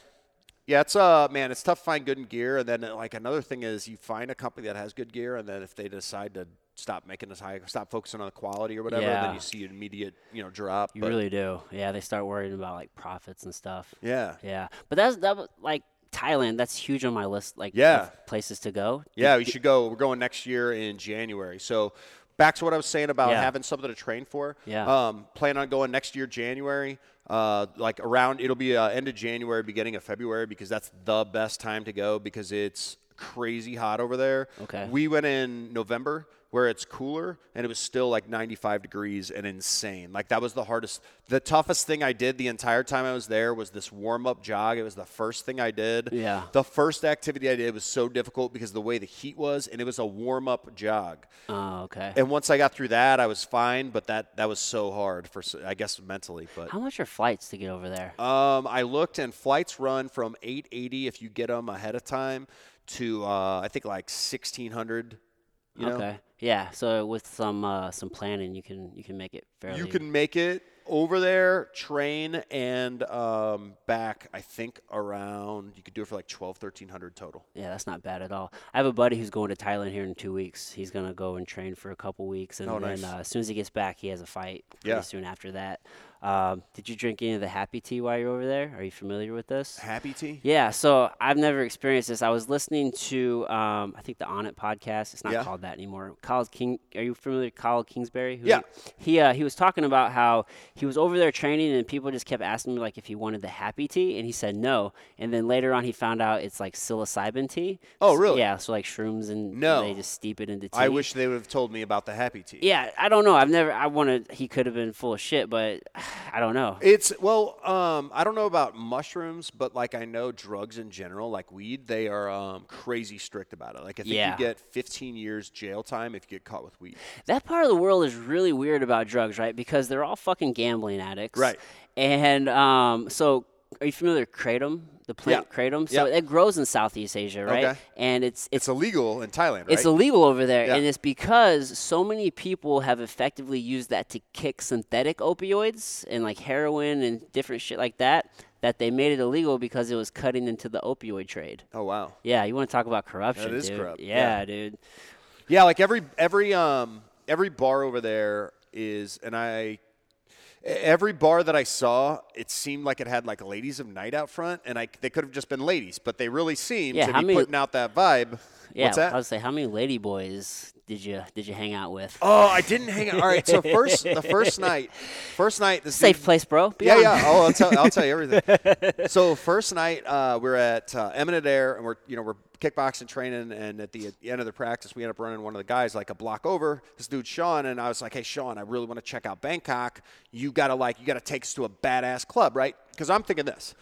Yeah, it's uh man, it's tough to find good gear and then like another thing is you find a company that has good gear and then if they decide to stop making this high stop focusing on the quality or whatever, Yeah. then you see an immediate, you know, drop. You But, really do. Yeah, they start worrying about like profits and stuff. Yeah. Yeah, but that's that was like Thailand. That's huge on my list. Like Yeah. places to go. Yeah, we should go. We're going next year in January. So back to what I was saying about Yeah. having something to train for. Yeah. Um, plan on going next year January. Uh, like around it'll be uh, end of January, beginning of February because that's the best time to go because it's crazy hot over there. Okay. We went in November where it's cooler and it was still like 95 degrees and insane. Like that was the hardest, the toughest thing I did the entire time I was there was this warm up jog. It was the first thing I did. Yeah. The first activity I did was so difficult because of the way the heat was, and it was a warm up jog. Oh, okay. And once I got through that, I was fine. But that that was so hard for I guess mentally. But How much are flights to get over there? um, I looked, and flights run from 880 if you get them ahead of time to uh, I think like 1600. You know? okay. Yeah. So with some uh, some planning, you can you can make it fairly. You can make it over there, train, and um, back. I think around you could do it for like 12, 1300 total. Yeah, that's not bad at all. I have a buddy who's going to Thailand here in two weeks. He's gonna go and train for a couple weeks, and Oh, then nice. uh, as soon as he gets back, he has a fight. Pretty Yeah. Soon after that. Um, did you drink any of the Happy Tea while you're over there? Are you familiar with this? Happy tea. Yeah, so I've never experienced this. I was listening to, um, I think the Onnit podcast. It's not Yeah. called that anymore. Kyle King, are you familiar with Kyle Kingsbury? Who- Yeah. He uh, he was talking about how he was over there training, and people just kept asking him like if he wanted the Happy Tea, and he said no. And then later on, he found out it's like psilocybin tea. Oh, really? Yeah, so like shrooms and No. they just steep it into tea. I wish they would have told me about the happy tea. Yeah, I don't know. I've never. I wanted. He could have been full of shit, but I don't know. It's well, um, I don't know about mushrooms, but like I know drugs in general, like weed, they are um, crazy strict about it. Like I think Yeah. you get 15 years jail time if you get caught with weed. That part of the world is really weird about drugs, right? Because they're all fucking gambling addicts. Right. And um, so are you familiar with kratom? The plant Yeah. kratom. So Yeah. it grows in Southeast Asia, right? Okay. And it's it's It's illegal in Thailand, right? it's illegal over there, Yeah. and it's because so many people have effectively used that to kick synthetic opioids and like heroin and different shit like that. That they made it illegal because it was cutting into the opioid trade. oh wow. Yeah, you want to talk about corruption, is dude? corrupt, Yeah, yeah. dude. Yeah, like every every um every bar over there is, and I every bar that I saw, it seemed like it had like ladies of night out front, and I they could have just been ladies, but they really seemed Yeah, to be many- putting out that vibe. Yeah, What's that? I was say, how many lady boys did you did you hang out with? Oh, I didn't hang out. All right, so first the first night, first night, this Safe dude- place, bro. Be Yeah, on. yeah. Oh, I'll tell, I'll tell you everything. so first night, uh, we're at uh, Eminent Air, and we're you know we're kickboxing training, and at the, end of the practice, we end up running one of the guys like a block over. This dude Sean, and I was like, hey Sean, I really want to check out Bangkok. You gotta like you gotta take us to a badass club, right? Because I'm thinking this.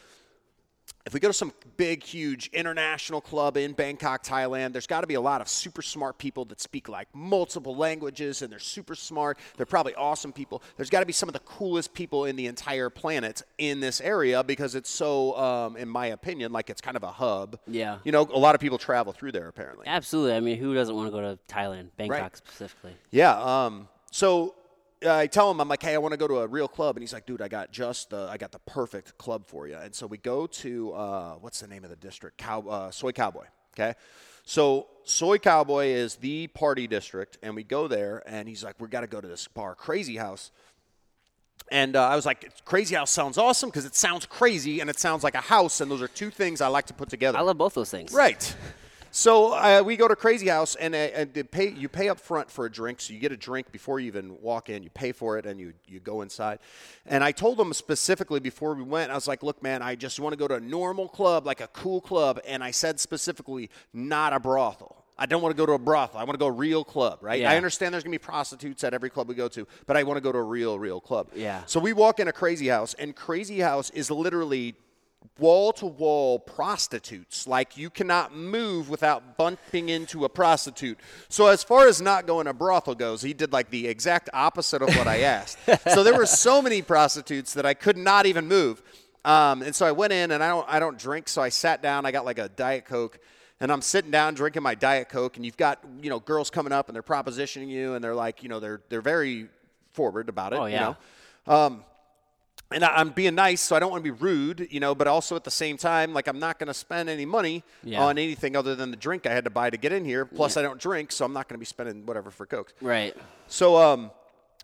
If we go to some big, huge international club in Bangkok, Thailand, there's got to be a lot of super smart people that speak like multiple languages and they're super smart. They're probably awesome people. There's got to be some of the coolest people in the entire planet in this area because it's so, um, in my opinion, like it's kind of a hub. Yeah. You know, a lot of people travel through there apparently. Absolutely. I mean, who doesn't want to go to Thailand, Bangkok specifically? Yeah. Um, so I tell him, I'm like, hey, I want to go to a real club, and he's like, dude, I got just the, I got the perfect club for you. And so we go to uh, what's the name of the district? Cow, uh, Soi Cowboy. Okay. So Soi Cowboy is the party district, and we go there, and he's like, we got to go to this bar, Crazy House. And uh, I was like, Crazy House sounds awesome because it sounds crazy and it sounds like a house, and those are two things I like to put together. I love both those things. Right. So uh, we go to Crazy House, and, uh, pay, you pay up front for a drink. So you get a drink before you even walk in. You pay for it, and you, you go inside. And I told them specifically before we went, I was like, look, man, I just want to go to a normal club, like a cool club. And I said specifically, not a brothel. I don't want to go to a brothel. I want to go a real club, right? Yeah. I understand there's going to be prostitutes at every club we go to, but I want to go to a real, real club. Yeah. So we walk in a Crazy House, and Crazy House is literally wall to wall prostitutes. Like you cannot move without bumping into a prostitute. So as far as not going to brothel goes, he did like the exact opposite of what I asked. so there were so many prostitutes that I could not even move. Um, and so I went in and I don't I don't drink, so I sat down, I got like a Diet Coke. And I'm sitting down drinking my Diet Coke, and you've got you know girls coming up and they're propositioning you, and they're like you know they're they're very forward about it. Oh, You yeah. know? Um, and I, I'm being nice, so I don't want to be rude, you know, but also at the same time, like I'm not going to spend any money Yeah. on anything other than the drink I had to buy to get in here. Plus, I don't drink, so I'm not going to be spending whatever for Coke. Right. So, um,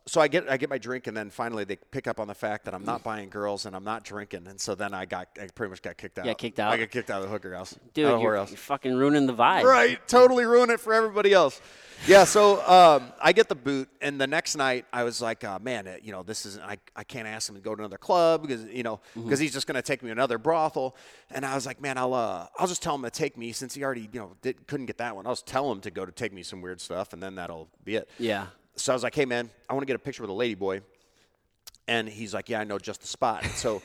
so I get I get my drink, and then finally they pick up on the fact that I'm not buying girls and I'm not drinking, and so then I got I pretty much got kicked out. got kicked out? I got kicked out of the hooker house. Dude, you're, you're fucking ruining the vibe. Right, totally ruin it for everybody else. Yeah, so um, I get the boot, and the next night I was like, uh, man, uh, you know, this isn't. I, I can't ask him to go to another club because you know because he's just gonna take me to another brothel. And I was like, man, I'll uh, I'll just tell him to take me since he already you know did, couldn't get that one. I'll just tell him to go to take me some weird stuff, and then that'll be it. Yeah. So I was like, hey man, I want to get a picture with a lady boy. And he's like, yeah, I know just the spot. And so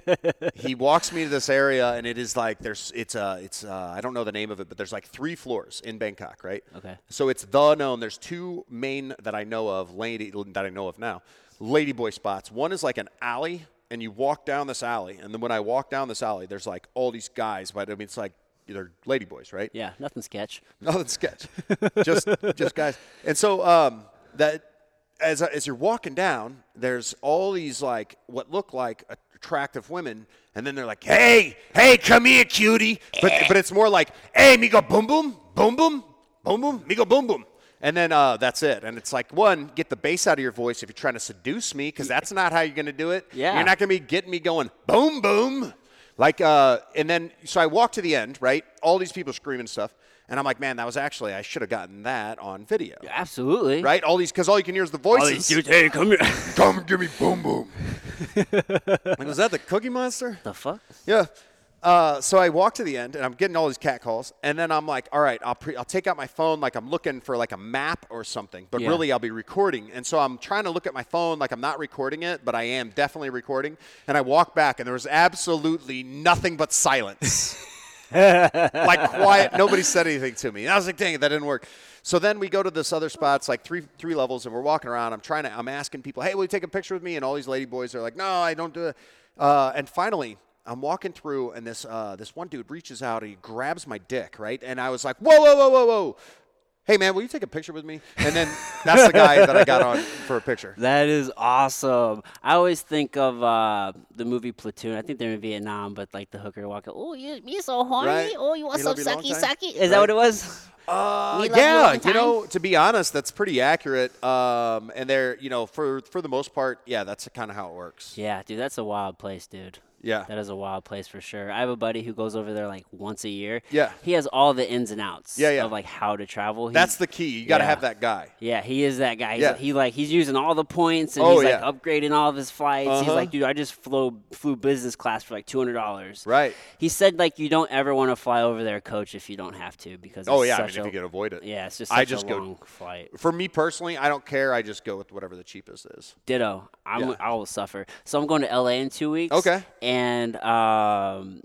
he walks me to this area, and it is like there's it's uh it's uh, I don't know the name of it, but there's like three floors in Bangkok, right? Okay. So it's the known. There's two main that I know of, lady that I know of now, ladyboy spots. One is like an alley, and you walk down this alley, and then when I walk down this alley, there's like all these guys, but I mean it's like they're ladyboys, right? Yeah. Nothing sketch. Nothing sketch. just just guys. And so um, that as as you're walking down, there's all these like what look like attractive women, and then they're like, "Hey, hey, come here, cutie." But but it's more like, "Hey, me go boom boom, boom boom, boom boom, me go boom boom." And then uh, that's it. And it's like, one, get the bass out of your voice if you're trying to seduce me, because that's not how you're going to do it. Yeah. You're not going to be getting me going boom boom. Like, uh, and then, so I walk to the end, right? All these people screaming stuff. And I'm like, man, that was actually, I should have gotten that on video. Absolutely. Right? All these, because all you can hear is the voices. All these dudes, hey, come here. Come give me boom boom. like, was that the Cookie Monster? the fuck? Yeah. Uh, so I walk to the end, and I'm getting all these cat calls, and then I'm like, all right, I'll pre- I'll take out my phone, like I'm looking for like a map or something, but Yeah. really I'll be recording, and so I'm trying to look at my phone, like I'm not recording it, but I am definitely recording, and I walk back, and there was absolutely nothing but silence, like quiet, nobody said anything to me, and I was like, dang it, that didn't work. So then we go to this other spot. It's like three three levels, and we're walking around. I'm trying to. I'm asking people, "Hey, will you take a picture with me?" And all these lady boys are like, "No, I don't do it." Uh, and finally, I'm walking through, and this uh, this one dude reaches out and he grabs my dick, right? And I was like, whoa, whoa, whoa, whoa, whoa. Hey man, will you take a picture with me? And then that's the guy that I got on for a picture. That is awesome. I always think of uh, the movie Platoon. I think they're in Vietnam, but like the hooker walking. Oh, you you so horny. Right. Oh, you want Me some love you long sucky time." sucky? Is that what it was? Uh, Me love you yeah, you know, to be honest, that's pretty accurate. Um, and they're, you know, for for the most part, yeah, that's kind of how it works. Yeah, dude, that's a wild place, dude. Yeah. That is a wild place for sure. I have a buddy who goes over there like once a year. Yeah. He has all the ins and outs Yeah, yeah. of like how to travel. He- That's the key. You got to Yeah. have that guy. Yeah, he is that guy. He's, Yeah. He like he's using all the points and Oh, he's like yeah. upgrading all of his flights. He's Uh-huh. He's like, dude, I just flew flew business class for like two hundred dollars. Right. He said like you don't ever want to fly over there, coach, if you don't have to because Oh it's yeah, I mean, such if you can avoid it. yeah, it's just I just a go- flight. For me personally, I don't care. I just go with whatever the cheapest is. Ditto. I'm Yeah. I will suffer. So I'm going to LA in two weeks. Okay. And um,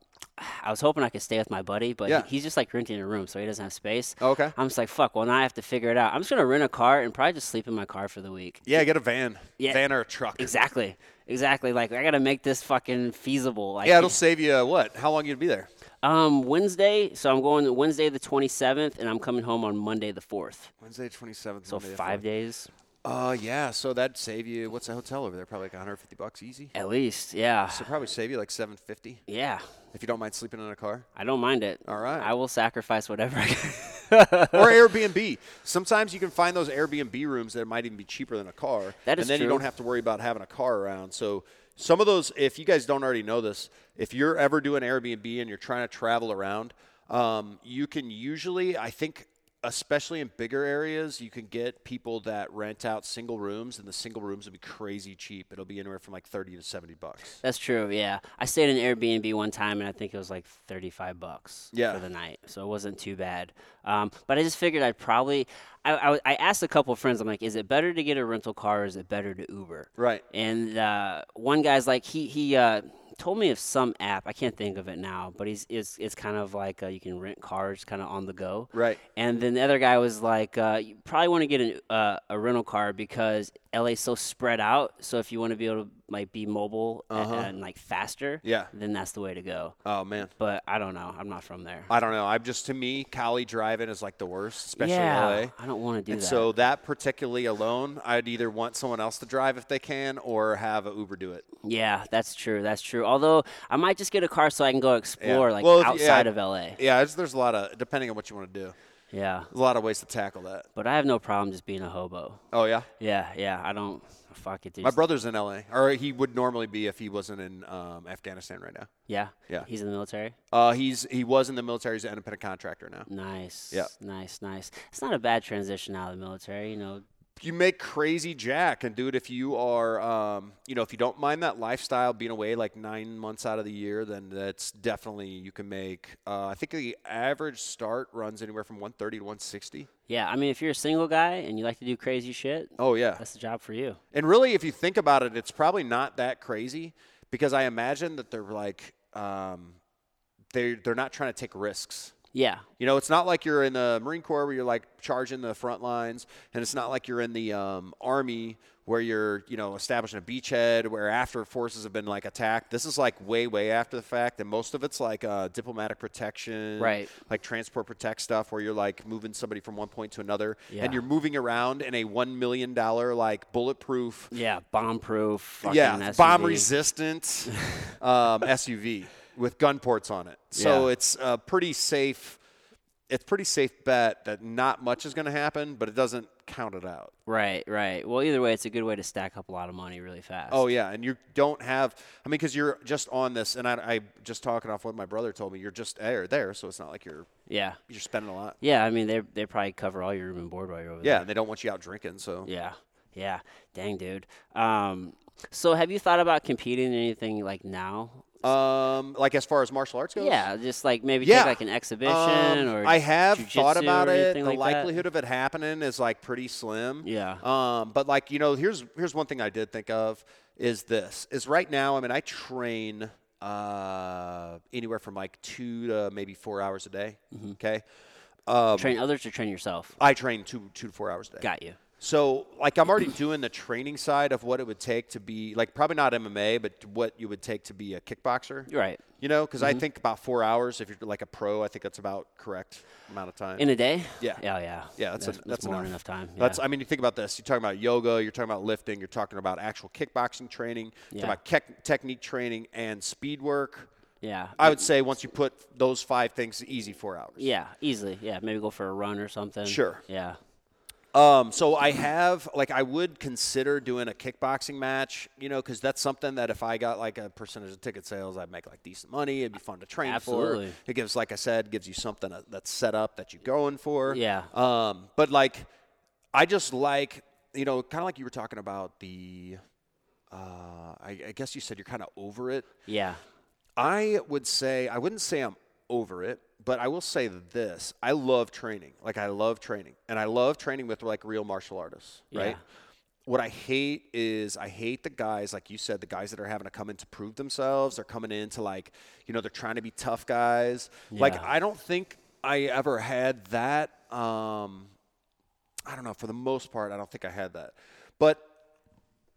I was hoping I could stay with my buddy, but Yeah. he- he's just like renting a room, so he doesn't have space. Okay. I'm just like, fuck. Well, now I have to figure it out. I'm just gonna rent a car and probably just sleep in my car for the week. Yeah, get a van. Yeah. Van or a truck. Exactly. Exactly. Like I gotta make this fucking feasible. Like, Yeah, it'll save you uh, what? How long you'd be there? um Wednesday. So I'm going Wednesday the 27th, and I'm coming home on Monday the 4th. Wednesday, twenty seventh. So five days Uh, yeah. So that'd save you. What's the hotel over there? Probably like 150 bucks easy. at least. Yeah. So probably save you like 750 Yeah. if you don't mind sleeping in a car I don't mind it. All right. I will sacrifice whatever I can. or Airbnb. Sometimes you can find those Airbnb rooms that might even be cheaper than a car. That is and then you don't have to worry about having a car around. So some of those, if you guys don't already know this, if you're ever doing Airbnb and you're trying to travel around, um, you can usually, I think, especially in bigger areas, you can get people that rent out single rooms, and the single rooms will be crazy cheap. It'll be anywhere from like thirty to seventy bucks. That's true. Yeah. I stayed in Airbnb one time, and I think it was like 35 bucks Yeah. for the night, so it wasn't too bad. Um, but I just figured I'd probably. I, I, I asked a couple of friends. I'm like, is it better to get a rental car, or is it better to Uber? Right. And uh, one guy's like, he he uh, told me of some app. I can't think of it now, but he's it's it's kind of like uh, you can rent cars kind of on the go. Right. And then the other guy was like, uh, you probably want to get an, uh, a rental car because LA's so spread out. So if you want to be able to like be mobile Uh-huh. and, like faster, Yeah. then that's the way to go. Oh man. But I don't know. I'm not from there. I don't know. I'm just to me, Cali driving is like the worst, especially yeah, LA. I don't want to do And that. so that particularly alone, I'd either want someone else to drive if they can, or have an Uber do it. yeah, that's true. That's true. Although I might just get a car so I can go explore like Well, outside yeah. of LA. Yeah, there's a lot of depending on what you want to do. Yeah. There's a lot of ways to tackle that. But I have no problem just being a hobo. Oh yeah, Yeah, yeah. I don't. Fuck it, dude. my brother's in LA, or he would normally be if he wasn't in um, Afghanistan right now. Yeah. Yeah. He's in the military. Uh, he's he was in the military. He's an independent contractor now. Nice. Yeah. Nice, nice. It's not a bad transition out of the military. You know, You make crazy jack, and dude, if you are, um, you know, if you don't mind that lifestyle, being away like nine months out of the year, then that's definitely you can make. Uh, I think the average start runs anywhere from 130 to 160. yeah. I mean, if you're a single guy and you like to do crazy shit, Oh yeah, that's the job for you. And really, if you think about it, it's probably not that crazy because I imagine that they're like um, they they're not trying to take risks. Yeah. You know, it's not like you're in the Marine Corps where you're like charging the front lines, and it's not like you're in the um, Army where you're you know establishing a beachhead where after forces have been like attacked. This is like way way after the fact, and most of it's like uh, diplomatic protection, Right. Like transport protect stuff where you're like moving somebody from one point to another, Yeah. and you're moving around in a one million dollar like bulletproof Yeah. Bomb proof. yeah, bomb resistant um, SUV with gun ports on it. So Yeah. it's a pretty safe. It's pretty safe bet that not much is going to happen, but it doesn't count it out. Right. Right. Well, either way, it's a good way to stack up a lot of money really fast. Oh yeah, and you don't have. I mean, because you're just on this, and I, I just talking off what my brother told me. You're just there, there, so it's not like you're Yeah. you're spending a lot. Yeah. I mean, they they probably cover all your room and board while you're over there. Yeah, there. and they don't want you out drinking. So Yeah. Yeah. Dang, dude. Um. So, have you thought about competing in anything like now? Um, like as far as martial arts goes, Yeah, just like maybe Yeah. take like an exhibition Um, or I have thought about it. The like that? likelihood of it happening is like pretty slim. Yeah. Um, but like you know, here's here's one thing I did think of is this is right now. I mean, I train uh, anywhere from like two to maybe four hours a day. Mm-hmm. Okay. Um, train others or train yourself. I train two two to four hours a day. Got you. So, like, I'm already doing the training side of what it would take to be, like, probably not MMA, but what you would take to be a kickboxer. Right. You know, because Mm-hmm. I think about four hours. If you're like a pro, I think that's about correct amount of time. In a day? Yeah. Yeah, yeah. yeah, that's that's, a, that's more enough. than enough time. That's. I mean, you think about this. You're talking about yoga. You're talking about lifting. You're talking about actual kickboxing training. You're Yeah. talking about kec- technique training and speed work. yeah. I would say once you put those five things, easy four hours. yeah, easily. Yeah, maybe go for a run or something. Sure. Yeah. Um, so I have like I would consider doing a kickboxing match, you know, because that's something that if I got like a percentage of ticket sales, I'd make like decent money. It'd be fun to train Absolutely. for. It gives, like I said, gives you something that's set up that you're going for. Yeah. Um, but like, I just like you know, kind of like you were talking about the. Uh, I, I guess you said you're kind of over it. Yeah. I would say I wouldn't say I'm over it, but I will say this: I love training. Like I love training, and I love training with like real martial artists, right? Yeah. What I hate is I hate the guys, like you said, the guys that are having to come in to prove themselves. They're coming in to like, you know, they're trying to be tough guys. Like I don't think I ever had that. Um, I don't know. For the most part, I don't think I had that, but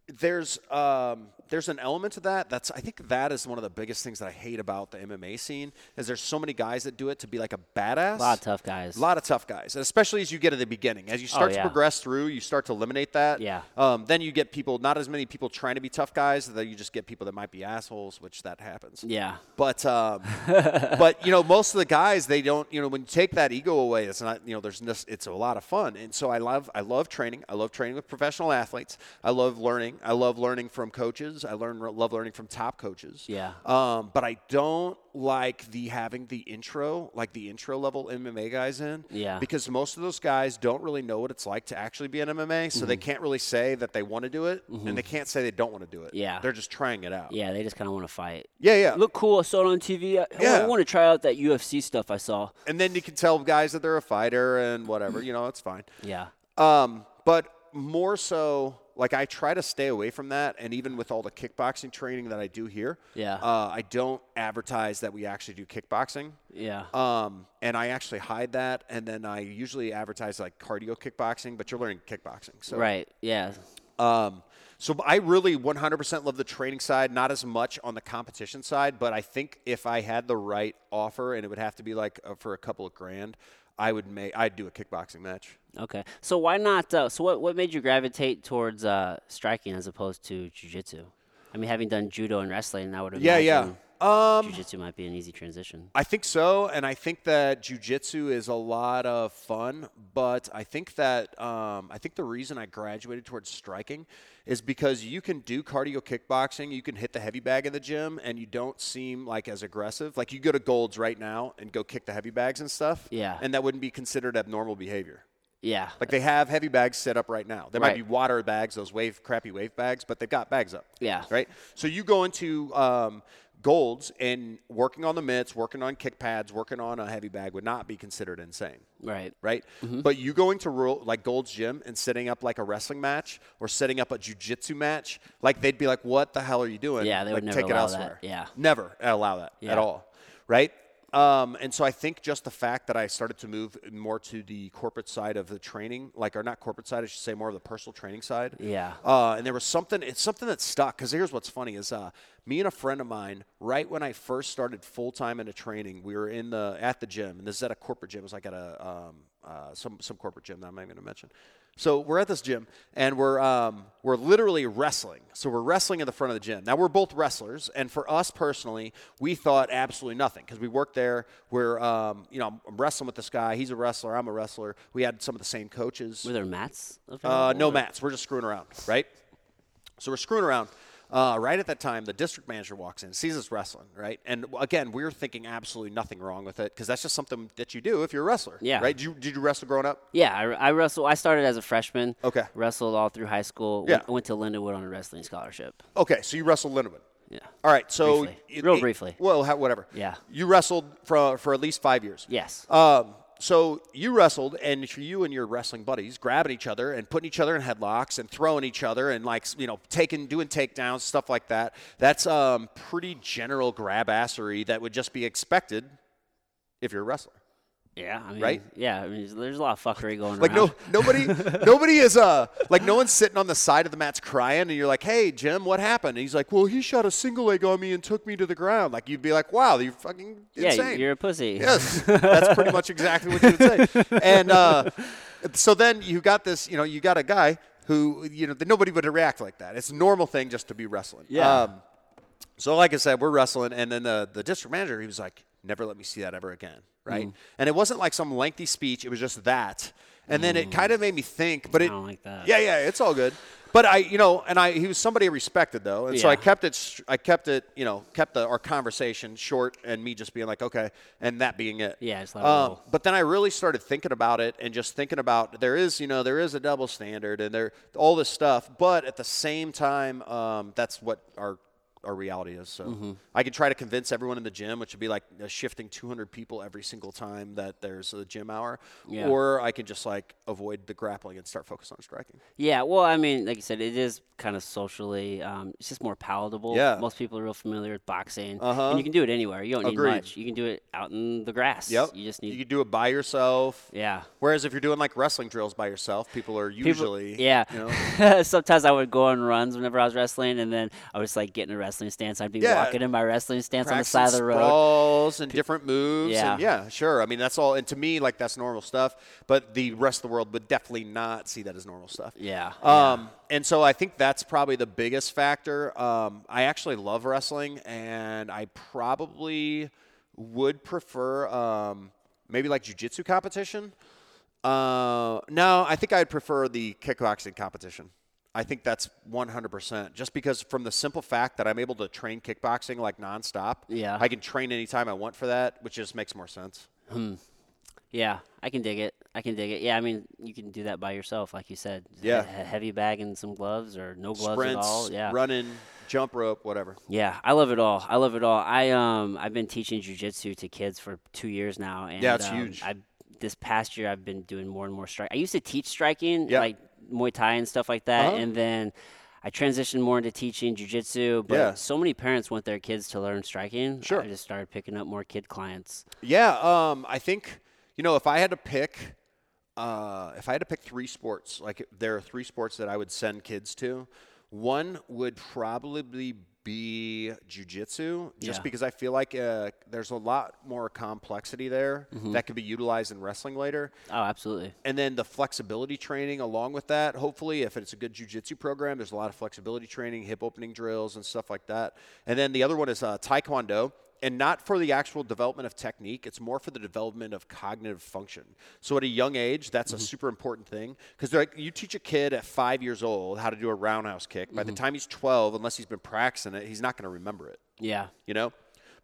there's um, there's an element to that that's I think that is one of the biggest things that I hate about the MMA scene is there's so many guys that do it to be like a badass. A lot of tough guys. A lot of tough guys, and especially as you get at the beginning. As you start Oh, yeah. to progress through, you start to eliminate that. Yeah. Um, then you get people, not as many people trying to be tough guys. That you just get people that might be assholes, which that happens. Yeah. But um, but you know, most of the guys they don't. You know, when you take that ego away, it's not. You know, there's this, it's a lot of fun. And so I love I love training. I love training with professional athletes. I love learning. I love learning from coaches. I learn love learning from top coaches. Yeah. Um, but I don't like the having the intro, like the intro level MMA guys in. Yeah. Because most of those guys don't really know what it's like to actually be an MMA, so Mm-hmm. they can't really say that they want to do it, and they can't say they don't want to do it. Yeah. They're just trying it out. Yeah, they just kind of want to fight. Yeah, yeah. Look cool. I saw it on TV. I, Yeah. I want to try out that UFC stuff I saw. and then you can tell guys that they're a fighter and whatever. You know, it's fine. Yeah. Um, but more so, like I try to stay away from that. And even with all the kickboxing training that I do here, Yeah. uh, I don't advertise that we actually do kickboxing. Yeah. Um, and I actually hide that, and then I usually advertise like cardio kickboxing, but you're learning kickboxing. So right. Yeah. Um, so I really 100% love the training side, not as much on the competition side. But I think if I had the right offer, and it would have to be like uh, for a couple of grand, I would make I'd do a kickboxing match. Okay. So why not? Uh, so what what made you gravitate towards uh, striking as opposed to jujitsu? I mean, having done judo and wrestling, I would have. Yeah, yeah. Um, jujitsu might be an easy transition. I think so, and I think that jujitsu is a lot of fun. But I think that um, I think the reason I graduated towards striking is because you can do cardio kickboxing, you can hit the heavy bag in the gym, and you don't seem like as aggressive. Like you go to Golds right now and go kick the heavy bags and stuff. Yeah. and that wouldn't be considered abnormal behavior. Yeah. Like they have heavy bags set up right now. They might be water bags, those wave crappy wave bags, but they've got bags up. Yeah. Right. So you go into um, golds and working on the mitts, working on kick pads, working on a heavy bag would not be considered insane. Right. Right. But you going to ro- like Gold's Gym and setting up like a wrestling match or setting up a jujitsu match, like they'd be like, "What the hell are you doing?" Yeah, they like, would never take it allow that. elsewhere. Yeah. Never allow that at all. Right. Um, and so I think just the fact that I started to move more to the corporate side of the training, like or not corporate side, I should say more of the personal training side. Yeah. Uh, and there was something. It's something that stuck. Because here's what's funny: is uh, me and a friend of mine, right when I first started full time into training, we were in the at the gym, and this is at a corporate gym. It was like at a um, uh, some some corporate gym that I'm not going to mention. So we're at this gym, and we're um, we're literally wrestling. So we're wrestling in the front of the gym. Now we're both wrestlers, and for us personally, we thought absolutely nothing because we worked there. We're um, you know I'm, wrestling with this guy. He's a wrestler. I'm a wrestler. We had some of the same coaches. Were there mats? Uh, no mats. We're just screwing around, right? So we're screwing around. Uh, right at that time, the district manager walks in, sees us wrestling, right? And again, we're thinking absolutely nothing wrong with it because that's just something that you do if you're a wrestler, Yeah. Right? Did you, did you wrestle growing up? Yeah, I, I wrestled. I started as a freshman. Okay. Wrestled all through high school. Yeah. Went, went to Lindenwood on a wrestling scholarship. Okay, so you wrestled Lindenwood. Yeah. All right, so Briefly. Real briefly. Well, ha- whatever. Yeah. You wrestled for for at least five years. Yes. Um, so you wrestled, and you and your wrestling buddies grabbing each other and putting each other in headlocks and throwing each other and like you know taking doing takedowns stuff like that. That's um, pretty general grab assery that would just be expected if you're a wrestler. Yeah, I mean, Right? Yeah, I mean, there's a lot of fuckery going on. Like around. no nobody nobody is uh like no one's sitting on the side of the mats crying and you're like, Hey Jim, what happened? And he's like, Well he shot a single leg on me and took me to the ground. Like you'd be like, Wow, you're fucking insane." yeah, you're a pussy. Yes, that's pretty much exactly what you would say. And uh, so then you got this, you know, you got a guy who, you know, nobody would react like that. It's a normal thing just to be wrestling. Yeah. Um, so like I said, we're wrestling, and then the the district manager, he was like, "Never let me see that ever again." Right. Mm. And it wasn't like some lengthy speech; it was just that. And then it kind of made me think, but it, like that. yeah, yeah, it's all good. But I, you know, and I, he was somebody I respected though, and so I kept it, I kept it, you know, kept the, our conversation short, and me just being like, okay, and that being it. Yeah, it's like. Um, but then I really started thinking about it, and just thinking about there is, you know, there is a double standard, and there all this stuff. But at the same time, um, that's what our our reality is. So Mm-hmm. I could try to convince everyone in the gym, which would be like uh, shifting 200 people every single time that there's a gym hour, Yeah. or I could just like avoid the grappling and start focus on striking. Yeah, well, I mean, like you said, it is kind of socially, um, it's just more palatable. Yeah. Most people are real familiar with boxing. Uh-huh. And you can do it anywhere. You don't need Agreed. much. You can do it out in the grass. Yep. You just need. You can do it by yourself. yeah. Whereas if you're doing like wrestling drills by yourself, people are People- usually yeah. You know, Sometimes I would go on runs whenever I was wrestling, and then I was like getting a wrestling stance. I'd be Yeah. walking in my wrestling stance on the side of the road. sprawls and different moves. Yeah. And yeah, sure. I mean, that's all. And to me, like that's normal stuff. But the rest of the world would definitely not see that as normal stuff. Yeah. Um, and so I think that's probably the biggest factor. Um, I actually love wrestling, and I probably would prefer um, maybe like jujitsu competition. Uh, no, I think I'd prefer the kickboxing competition. I think that's 100%. Just because from the simple fact that I'm able to train kickboxing like nonstop, Yeah. I can train anytime I want for that, which just makes more sense. Hmm. Yeah, I can dig it. I can dig it. Yeah, I mean, you can do that by yourself, like you said. Yeah. A, heavy bag and some gloves, or no gloves Sprints, at all. Yeah. running, jump rope, whatever. Yeah, I love it all. I love it all. I um I've been teaching jujitsu to kids for two years now, and Yeah, it's um, huge. I this past year I've been doing more and more strike. I used to teach striking, Yeah. like Muay Thai and stuff like that, Uh-huh. and then I transitioned more into teaching jujitsu. But Yeah. so many parents want their kids to learn striking. Sure. I just started picking up more kid clients. Yeah, um, I think you know if I had to pick, uh, if I had to pick three sports, like there are three sports that I would send kids to. One would probably be jujitsu, just Yeah. because I feel like uh, there's a lot more complexity there Mm-hmm. that could be utilized in wrestling later. Oh, absolutely. And then the flexibility training along with that. Hopefully, if it's a good jujitsu program, there's a lot of flexibility training, hip opening drills, and stuff like that. And then the other one is uh, taekwondo. And not for the actual development of technique, it's more for the development of cognitive function. So at a young age, that's a super important thing because like, you teach a kid at five years old how to do a roundhouse kick. By the time he's 12, unless he's been practicing it, he's not going to remember it Yeah. you know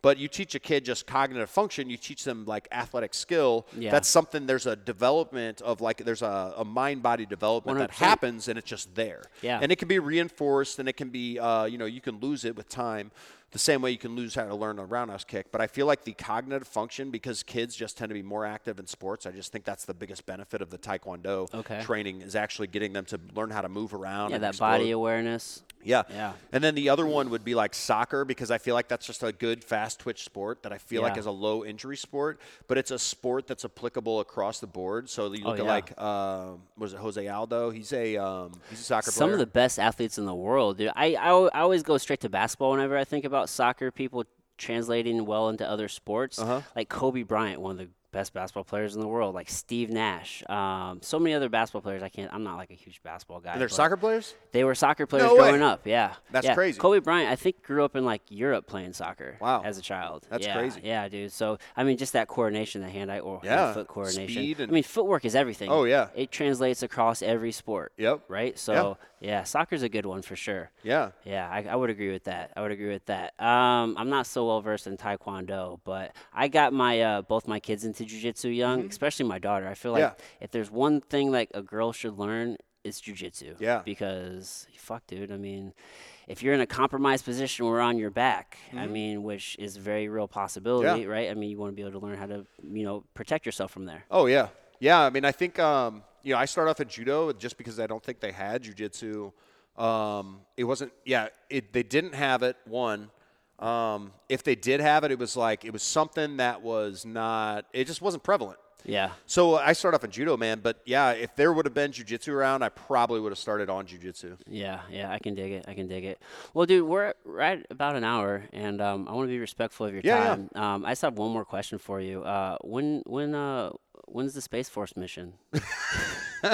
but you teach a kid just cognitive function you teach them like athletic skill Yeah. that's something there's a development of like there's a, a mind body development that 100%. happens and it's just there Yeah. and it can be reinforced and it can be uh, you know you can lose it with time the same way you can lose how to learn a roundhouse kick but i feel like the cognitive function because kids just tend to be more active in sports i just think that's the biggest benefit of the taekwondo Okay. training is actually getting them to learn how to move around Yeah, and that explode. body awareness. Yeah. Yeah. And then the other one would be like soccer because I feel like that's just a good fast twitch sport that I feel like is a low injury sport, but it's a sport that's applicable across the board. So you Oh, look at like um was it Jose Aldo? He's a um, he's a soccer Some player. of the best athletes in the world, dude. I, I, I always go straight to basketball whenever I think about soccer. People translating well into other sports, Uh-huh. like Kobe Bryant, one of the best basketball players in the world, like Steve Nash. Um, so many other basketball players. I can't. I'm not like a huge basketball guy. they're soccer players? They were soccer players No way. growing up. Yeah, That's Yeah. crazy. Kobe Bryant, I think, grew up in like Europe playing soccer. Wow. as a child. That's Yeah, crazy. Yeah, dude. So I mean, just that coordination, the hand-eye or Yeah, foot coordination. I mean, footwork is everything. Oh, yeah. It translates across every sport. Yep. Right. So yeah, soccer's a good one for sure. Yeah. Yeah, I, I would agree with that. I would agree with that. Um, I'm not so well versed in taekwondo, but I got my uh, both my kids into jujitsu young, especially my daughter. I feel like Mm-hmm. Yeah. if there's one thing like a girl should learn, it's jujitsu. Yeah. Because fuck, dude. I mean, if you're in a compromised position, we're on your back. I Mm-hmm. mean, which is a very real possibility, right? I mean, you want to be able to learn how to, you know, protect yourself from there. Oh yeah, yeah. I mean, I think um, you know I started off at judo just because I don't think they had jujitsu. Um, it wasn't. Yeah, it, they didn't have it. One. Um, if they did have it, it was like it was something that was not. It just wasn't prevalent. Yeah. So I started off in judo, man. But yeah, if there would have been jujitsu around, I probably would have started on jujitsu. Yeah, yeah, I can dig it. I can dig it. Well, dude, we're right about an hour, and um, I want to be respectful of your Yeah, yeah. time. Um, I just have one more question for you. Uh, when when uh when's the Space Force mission? Uh,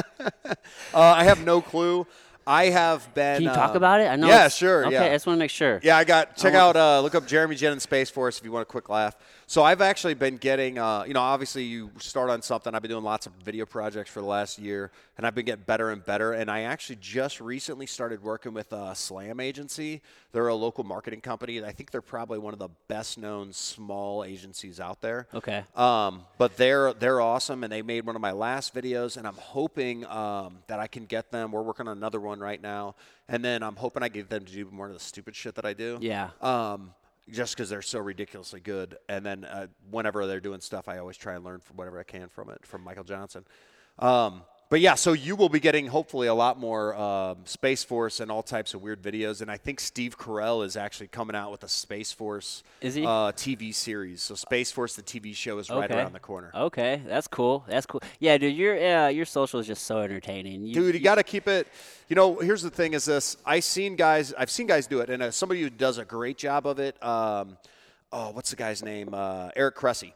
I have no clue. I have been. Can you talk um, about it? I know. Yeah, sure. Okay, yeah. I just want to make sure. Yeah, I got check want- out uh, look up Jeremy Jenin Space Force if you want a quick laugh. So I've actually been getting uh, you know obviously you start on something. I've been doing lots of video projects for the last year, and I've been getting better and better. And I actually just recently started working with a Slam agency. They're a local marketing company. I think they're probably one of the best known small agencies out there. Okay. Um, but they're they're awesome, and they made one of my last videos, and I'm hoping um, that I can get them. We're working on another one right now, and then I'm hoping I get them to do more of the stupid shit that I do. Yeah. Um, just because they're so ridiculously good, and then uh, whenever they're doing stuff, I always try and learn from whatever I can from it from Michael Johnson. Um, but yeah, so you will be getting hopefully a lot more um, Space Force and all types of weird videos, and I think Steve Carell is actually coming out with a Space Force Is he? Uh, TV series. So Space Force, the TV show, is right around the corner. Okay, that's cool. That's cool. Yeah, dude, your uh, your social is just so entertaining. You, Dude, you got to keep it. You know, here's the thing: is this? I've seen guys. I've seen guys do it, and uh, somebody who does a great job of it. Um, oh, what's the guy's name? Uh, Eric Cressey.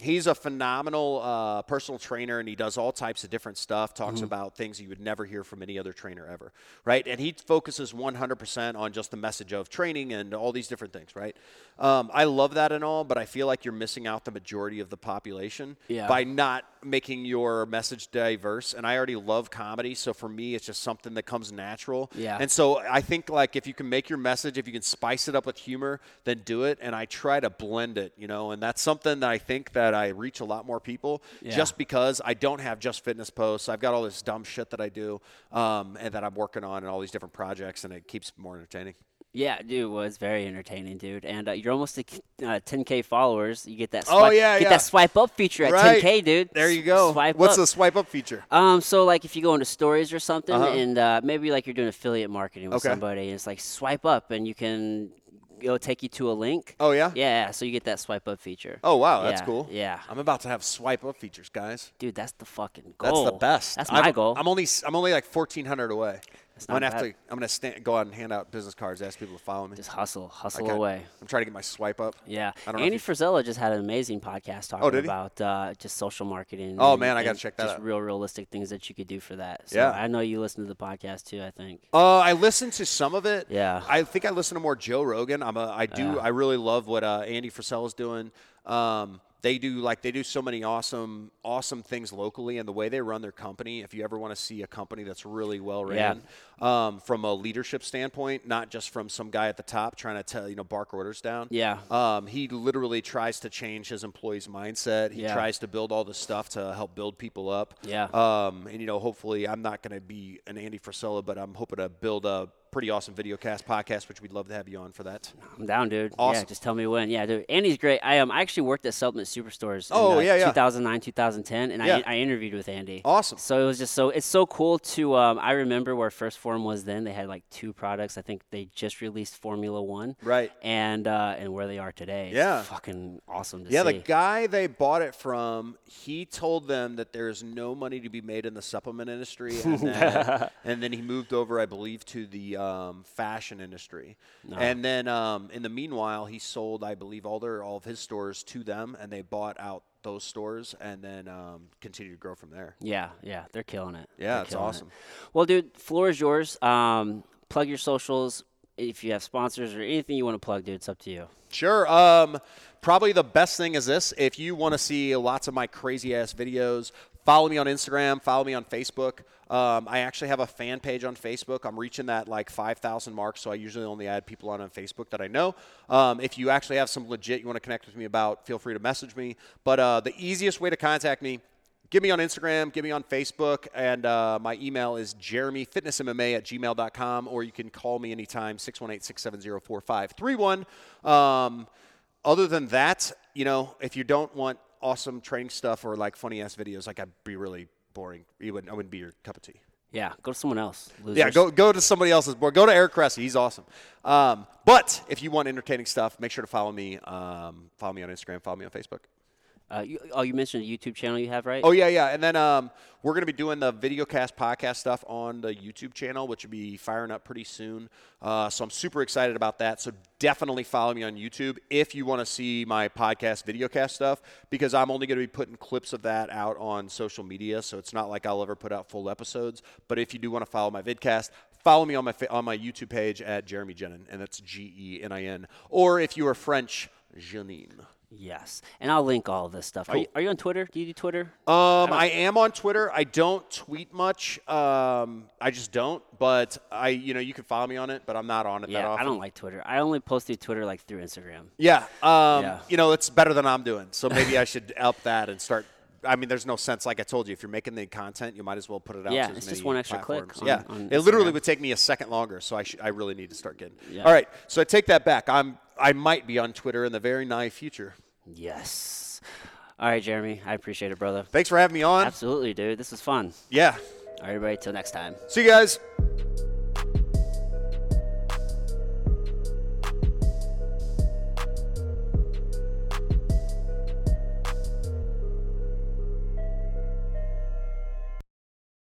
He's a phenomenal uh, personal trainer, and he does all types of different stuff. Talks about things you would never hear from any other trainer ever, right? And he focuses 100% on just the message of training and all these different things, right? Um, I love that and all, but I feel like you're missing out the majority of the population Yeah. by not making your message diverse. And I already love comedy, so for me, it's just something that comes natural. Yeah. And so I think like if you can make your message, if you can spice it up with humor, then do it. And I try to blend it, you know. And that's something that I think that I reach a lot more people Yeah. just because I don't have just fitness posts. I've got all this dumb shit that I do um, and that I'm working on and all these different projects, and it keeps more entertaining. Yeah, dude, well, it's very entertaining, dude. And uh, you're almost at uh, 10k followers. You get that. Oh, Swipe, yeah, get yeah. that swipe up feature at Right. 10k, dude. There you go. Swipe What's up. the swipe up feature? Um, so like if you go into stories or something, Uh-huh. and uh, maybe like you're doing affiliate marketing with Okay. somebody, and it's like swipe up, and you can it'll take you to a link. Oh yeah. Yeah, so you get that swipe up feature. Oh wow, that's Yeah, cool. Yeah, I'm about to have swipe up features, guys. dude, that's the fucking goal. That's the best. That's I'm, my goal. I'm only I'm only like 1400 away. I'm gonna have to I'm gonna stand, go out and hand out business cards, ask people to follow me. Just hustle, hustle Okay. away. I'm trying to get my swipe up. Yeah, I don't know Andy if Frisella just had an amazing podcast talking he? about uh, just social marketing. Oh, and- man, I gotta check that just out. real realistic things that you could do for that. So Yeah. I know you listen to the podcast too. I think. Uh, I listened to some of it. Yeah. I think I listen to more Joe Rogan. I'm a, I do. Yeah. I really love what uh, Andy Frisella's doing. Um, they do like they do so many awesome, awesome things locally, and the way they run their company. If you ever want to see a company that's really well ran, um, from a leadership standpoint, not just from some guy at the top trying to tell you know bark orders down. Yeah. Um, he literally tries to change his employees' mindset. He Yeah. tries to build all this stuff to help build people up. Yeah. Um, and you know, hopefully, I'm not going to be an Andy Frisella, but I'm hoping to build a pretty awesome video cast podcast, which we'd love to have you on for that. I'm down, dude. Yeah, Awesome. just tell me when. Yeah, dude. Andy's great. I um, I actually worked at Supplement Superstores. In, Oh, uh, yeah, yeah. 2009, 2010, and Yeah. I, I interviewed with Andy. Awesome. So it was just so it's so cool to. Um, I remember where First Form was then. They had like two products. I think they just released Formula One. Right. And uh, and where they are today. Yeah. Fucking awesome to Yeah, see. the guy they bought it from, he told them that there is no money to be made in the supplement industry, and then, and then he moved over, I believe, to the um, fashion industry. And then um, in the meanwhile, he sold, I believe, all their all of his stores to them, and they bought out those stores, and then um, continued to grow from there. Yeah, yeah, they're killing it. Yeah, They're it's killing it. awesome. Well, dude, floor is yours. Um, plug your socials. If you have sponsors or anything you want to plug, dude, it's up to you. Sure. Um, probably the best thing is this: if you want to see lots of my crazy ass videos, follow me on Instagram, follow me on Facebook. Um, I actually have a fan page on Facebook. I'm reaching that like 5,000 mark, so I usually only add people on on Facebook that I know. Um, if you actually have some legit you want to connect with me about, feel free to message me. But uh, the easiest way to contact me Give me on Instagram, give me on Facebook, and uh, my email is jeremyfitnessmma at gmail.com, or you can call me anytime, 618-670-4531. Um, other than that, you know, if you don't want awesome training stuff or like funny ass videos, like I'd be really boring. You wouldn't, I wouldn't be your cup of tea. Yeah, go to someone else. Losers. Yeah, go go to somebody else's board. Go to Eric Cressey. He's awesome. Um, but if you want entertaining stuff, make sure to follow me. Um, follow me on Instagram. Follow me on Facebook. Uh, you, oh, you mentioned a YouTube channel you have, right? Oh yeah, yeah. And then um, we're going to be doing the videocast podcast stuff on the YouTube channel, which will be firing up pretty soon. Uh, so I'm super excited about that. So definitely follow me on YouTube if you want to see my podcast videocast stuff, because I'm only going to be putting clips of that out on social media. So it's not like I'll ever put out full episodes. But if you do want to follow my vidcast, follow me on my on my YouTube page at Jeremy Jenin, and that's G E N I N. Or if you are French, Janine. Yes, and I'll link all of this stuff. Are, you, are you on Twitter? Do you do Twitter? Um, I, am on Twitter. I don't tweet much. Um, I just don't. But I, you know, you can follow me on it, but I'm not on it yeah, that often. I don't like Twitter. I only post through Twitter like through Instagram. Yeah. Um, yeah. You know, it's better than I'm doing, so maybe I should up that and start. I mean, there's no sense. Like I told you, if you're making the content, you might as well put it out. Yeah, to it's just one extra platforms. click. On, yeah, on it literally would take me a second longer, so I should. I really need to start getting. Yeah. All right, so I take that back. I'm. I might be on Twitter in the very nigh future. Yes. All right, Jeremy. I appreciate it, brother. Thanks for having me on. Absolutely, dude. This was fun. Yeah. All right, everybody. Till next time. See you guys.